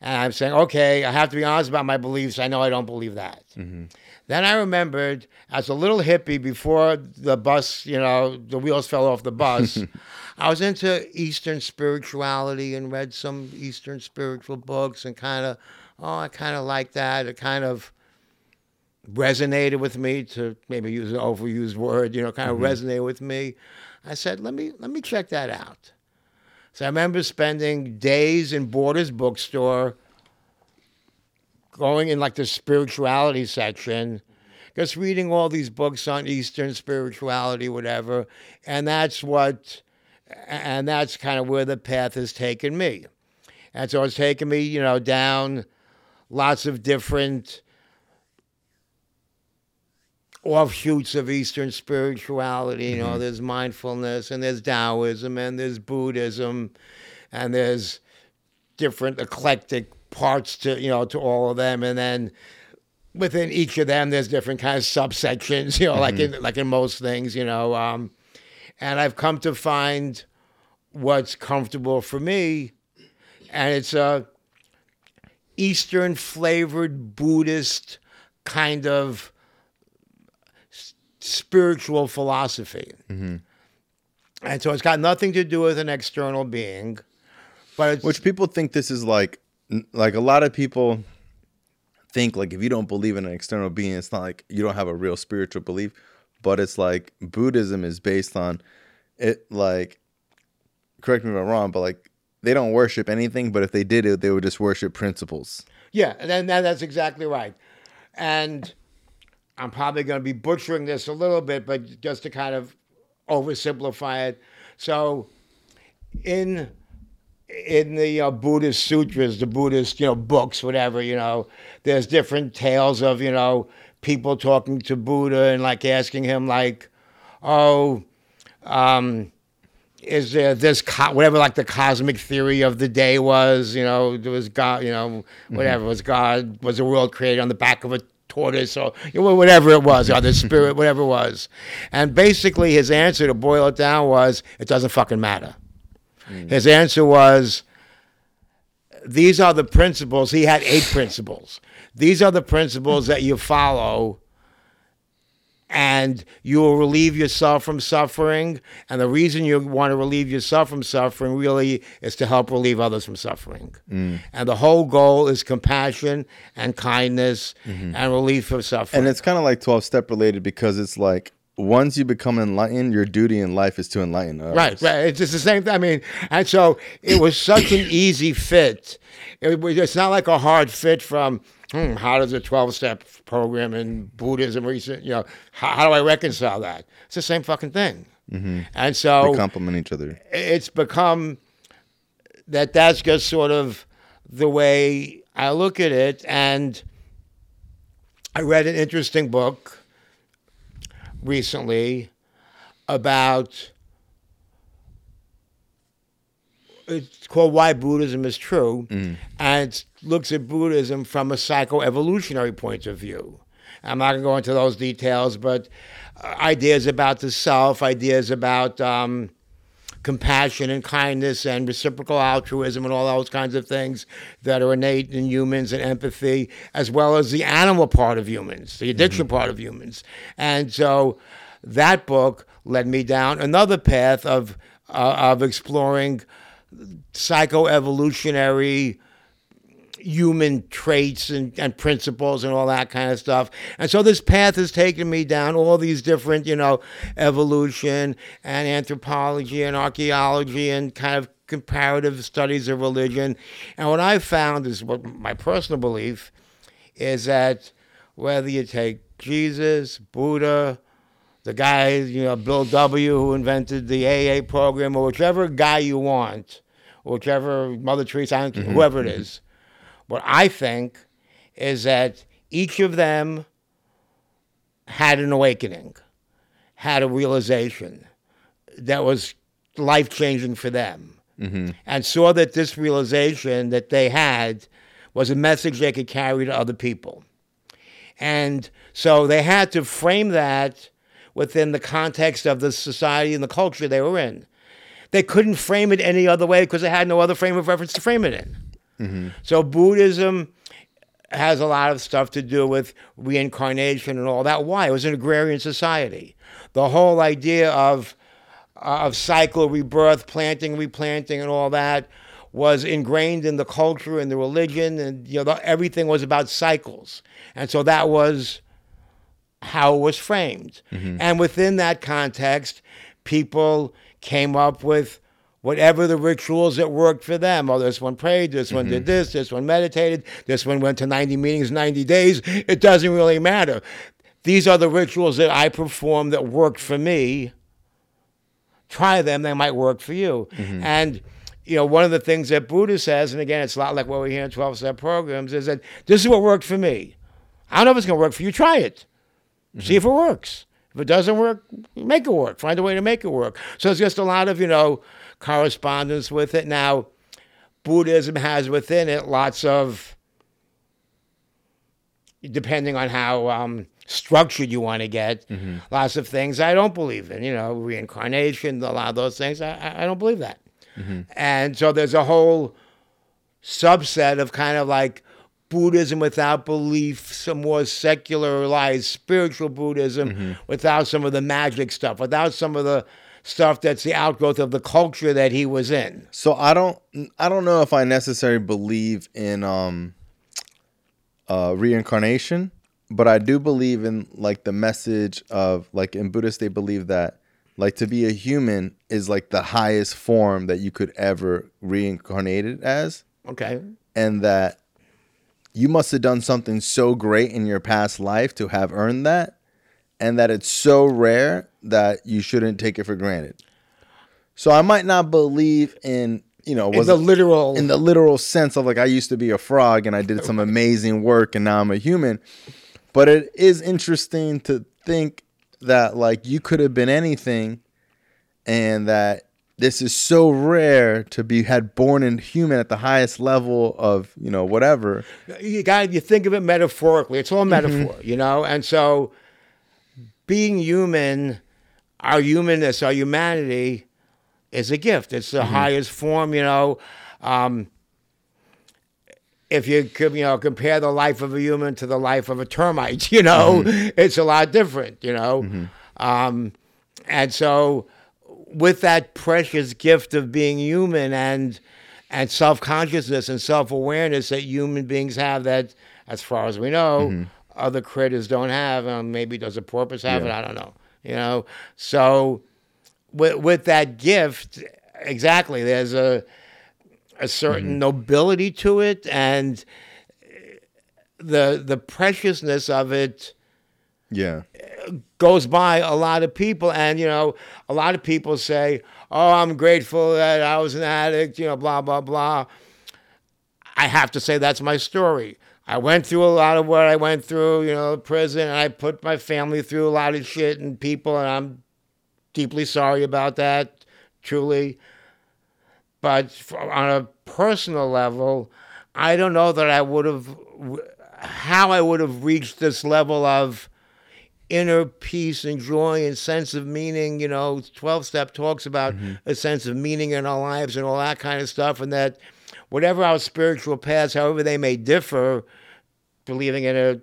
And I'm saying, okay, I have to be honest about my beliefs. I know I don't believe that. Then I remembered as a little hippie before the bus, you know, the wheels fell off the bus, I was into Eastern spirituality and read some Eastern spiritual books and kind of, oh, I kind of like that. It kind of resonated with me to maybe use an overused word, you know, kind of mm-hmm. resonated with me. I said, let me let me check that out. So I remember spending days in Borders bookstore, going in like the spirituality section, just reading all these books on Eastern spirituality, whatever, and that's what, and that's kind of where the path has taken me. And so it's taken me, you know, down lots of different offshoots of Eastern spirituality. You know, mm-hmm. there's mindfulness and there's Taoism and there's Buddhism and there's different eclectic parts to, you know, to all of them. And then within each of them, there's different kinds of subsections, you know, like in, like in most things, you know. Um, and I've come to find what's comfortable for me. And it's a Eastern flavored Buddhist kind of spiritual philosophy. And so it's got nothing to do with an external being, but it's, Which people think this is like, like a lot of people think like if you don't believe in an external being, it's not like you don't have a real spiritual belief. But it's like Buddhism is based on it. Like, correct me if I'm wrong, but like they don't worship anything. But if they did it, they would just worship principles. Yeah, and that's exactly right. And I'm probably going to be butchering this a little bit, but just to kind of oversimplify it. So, in in the uh, Buddhist sutras, the Buddhist you know books, whatever you know, there's different tales of you know people talking to Buddha and like asking him like, oh. Um, is there this co- whatever like the cosmic theory of the day was you know there was god you know whatever was god was the world created on the back of a tortoise or you know, whatever it was or the spirit whatever it was and basically his answer to boil it down was it doesn't fucking matter his answer was these are the principles he had eight principles these are the principles that you follow and you will relieve yourself from suffering. And the reason you want to relieve yourself from suffering really is to help relieve others from suffering. Mm. And the whole goal is compassion and kindness Mm-hmm. and relief of suffering. And it's kind of like 12 step related because it's like once you become enlightened, your duty in life is to enlighten others. Right, right. It's just the same thing. I mean, and so it was such an easy fit. It was, it's not like a hard fit from hmm, how does a twelve step program in Buddhism recent, you know, how, how do I reconcile that? It's the same fucking thing. And so They complement each other. it's become that that's just sort of the way I look at it. And I read an interesting book recently about it's called Why Buddhism is True, and it looks at Buddhism from a psychoevolutionary point of view. I'm not going to go into those details, but uh, ideas about the self, ideas about um, compassion and kindness and reciprocal altruism and all those kinds of things that are innate in humans and empathy, as well as the animal part of humans, the addiction part of humans. And so that book led me down another path of, uh, of exploring psychoevolutionary human traits and, and principles and all that kind of stuff. And so this path has taken me down all these different, you know, evolution and anthropology and archaeology and kind of comparative studies of religion. And what I found is what my personal belief is that whether you take Jesus, Buddha, the guy, you know, Bill W., who invented the AA program, or whichever guy you want, or whichever Mother Teresa, don't mm-hmm. whoever it mm-hmm. is, what I think is that each of them had an awakening, had a realization that was life changing for them, mm-hmm. and saw that this realization that they had was a message they could carry to other people. And so they had to frame that within the context of the society and the culture they were in. They couldn't frame it any other way because they had no other frame of reference to frame it in. Mm-hmm. So Buddhism has a lot of stuff to do with reincarnation and all that. Why? It was an agrarian society. The whole idea of of cycle, rebirth, planting, replanting, and all that was ingrained in the culture and the religion, and you know the, everything was about cycles, and so that was how it was framed. Mm-hmm. And within that context, people came up with whatever the rituals that worked for them. Oh, this one prayed, this one did mm-hmm. this, this one meditated, this one went to 90 meetings, 90 days. It doesn't really matter. These are the rituals that I perform that worked for me. Try them, they might work for you. Mm-hmm. And you know, one of the things that Buddha says, and again, it's a lot like what we hear in 12 step programs, is that this is what worked for me. I don't know if it's going to work for you. Try it. See mm-hmm. if it works. If it doesn't work, make it work. Find a way to make it work. So it's just a lot of, you know, correspondence with it. Now, Buddhism has within it lots of, depending on how um, structured you want to get, mm-hmm. lots of things I don't believe in. You know, reincarnation, a lot of those things. I- I, I don't believe that. Mm-hmm. And so there's a whole subset of kind of like Buddhism without belief, some more secularized spiritual Buddhism mm-hmm. without some of the magic stuff, without some of the stuff that's the outgrowth of the culture that he was in. So I don't I don't know if I necessarily believe in um uh reincarnation, but I do believe in like the message of like in Buddhist they believe that like to be a human is like the highest form that you could ever reincarnate it as Okay. and that you must have done something so great in your past life to have earned that and that it's so rare that you shouldn't take it for granted. So I might not believe in, you know, In the literal. in the literal sense of like I used to be a frog and I did some amazing work and now I'm a human. But it is interesting to think that like you could have been anything and that this is so rare to be had born in human at the highest level of, you know, whatever. you got you think of it metaphorically. It's all metaphor, mm-hmm. you know. And so, being human, our humanness, our humanity, is a gift. It's the highest form, you know. Um, if you could, you know, compare the life of a human to the life of a termite, you know, it's a lot different, you know. Um, and so, with that precious gift of being human and and self consciousness and self awareness that human beings have, that as far as we know, other critters don't have. Um, maybe does a porpoise have it? I don't know. You know, so with with that gift, exactly. There's a a certain mm-hmm. nobility to it, and uh, the the preciousness of it Yeah. Uh, goes by a lot of people and you know a lot of people say oh i'm grateful that i was an addict you know blah blah blah i have to say that's my story i went through a lot of what i went through you know prison and i put my family through a lot of shit and people and i'm deeply sorry about that truly but on a personal level i don't know that i would have how i would have reached this level of inner peace and joy and sense of meaning. You know, 12 step talks about mm-hmm. a sense of meaning in our lives and all that kind of stuff, and that whatever our spiritual paths, however they may differ, believing in a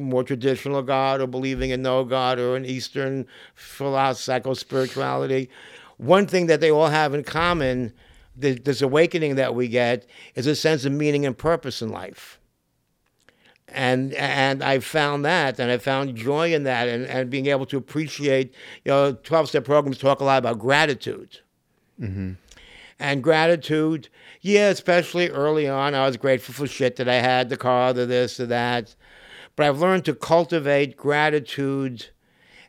more traditional God or believing in no God or an Eastern philosophical spirituality, one thing that they all have in common, th- this awakening that we get, is a sense of meaning and purpose in life and and I found that, and I found joy in that, and, and being able to appreciate. You know, twelve step programs talk a lot about gratitude, mm-hmm. and gratitude. Yeah, especially early on, I was grateful for shit that I had, the car, the this, the that, but I've learned to cultivate gratitude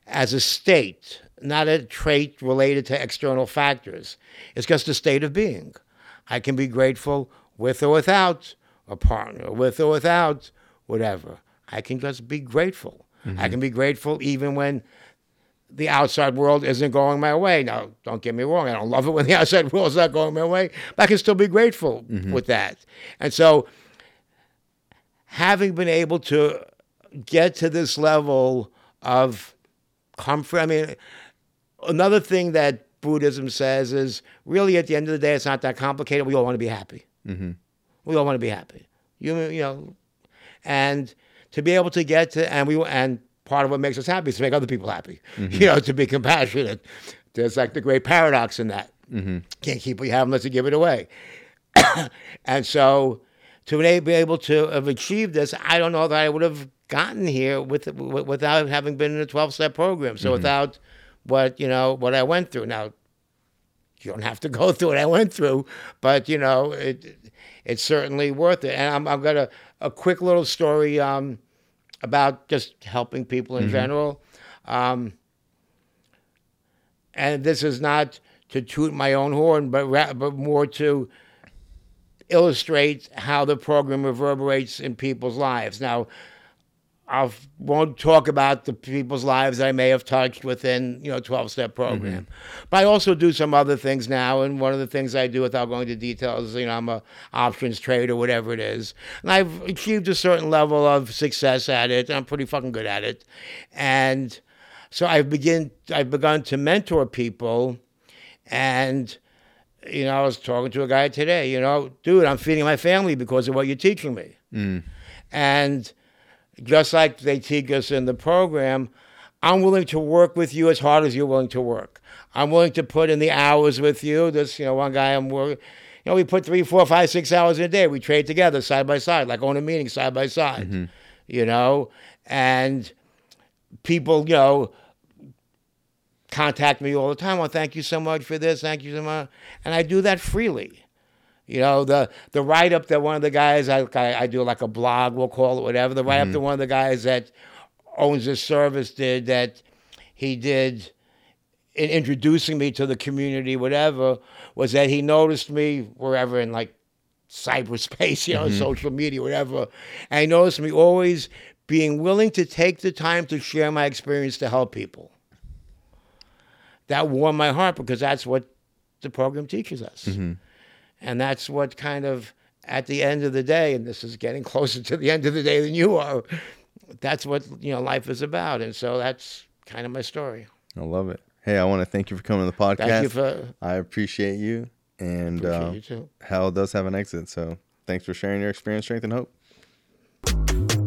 as a state, not a trait related to external factors. It's just a state of being. I can be grateful with or without a partner, with or without whatever. I can just be grateful. I mm-hmm. can be grateful even when the outside world isn't going my way. Now, don't get me wrong, I don't love it when the outside world's not going my way, but I can still be grateful mm-hmm. with that. And so, having been able to get to this level of comfort, I mean, another thing that Buddhism says is really at the end of the day, it's not that complicated. We all want to be happy. Mm-hmm. We all want to be happy. You, you know, and to be able to get to and we and part of what makes us happy is to make other people happy. You mm-hmm. know, to be compassionate. There's like the great paradox in that. Mm-hmm. Can't keep what you have unless you give it away. and so to be able to have achieved this, I don't know that I would have gotten here with, with without having been in a 12 step program. So mm-hmm. without what you know what I went through. Now you don't have to go through what I went through, but you know it it's certainly worth it. And I'm I've got a, a quick little story um, about just helping people in general. Um, and this is not to toot my own horn, but ra- but more to illustrate how the program reverberates in people's lives. Now, I won't talk about the people's lives I may have touched within, you know, 12 step mm-hmm. program. But I also do some other things now. And one of the things I do without going into details, you know, I'm a options trader, whatever it is. And I've achieved a certain level of success at it. And I'm pretty fucking good at it. And so I've begin I've begun to mentor people and you know, I was talking to a guy today, you know, dude, I'm feeding my family because of what you're teaching me. Mm. And just like they teach us in the program, I'm willing to work with you as hard as you're willing to work. I'm willing to put in the hours with you. This, you know, one guy I'm working. You know, we put three, four, five, six hours in a day. We trade together side by side, like on a meeting side by side. Mm-hmm. You know, and people, you know, contact me all the time. Well, thank you so much for this. Thank you so much, and I do that freely. You know, the the write up that one of the guys I, I I do like a blog, we'll call it whatever. The write up that mm-hmm. one of the guys that owns this service did that he did in introducing me to the community, whatever, was that he noticed me wherever in like cyberspace, you know, mm-hmm. social media, whatever. And he noticed me always being willing to take the time to share my experience to help people. That warmed my heart because that's what the program teaches us. Mm-hmm. And that's what kind of, at the end of the day, and this is getting closer to the end of the day than you are, that's what, you know, life is about. And so that's kind of my story. I love it. Hey, I want to thank you for coming to the podcast. Thank you for, I appreciate you, and appreciate um, you too. hell does have an exit. So thanks for sharing your experience, strength, and hope.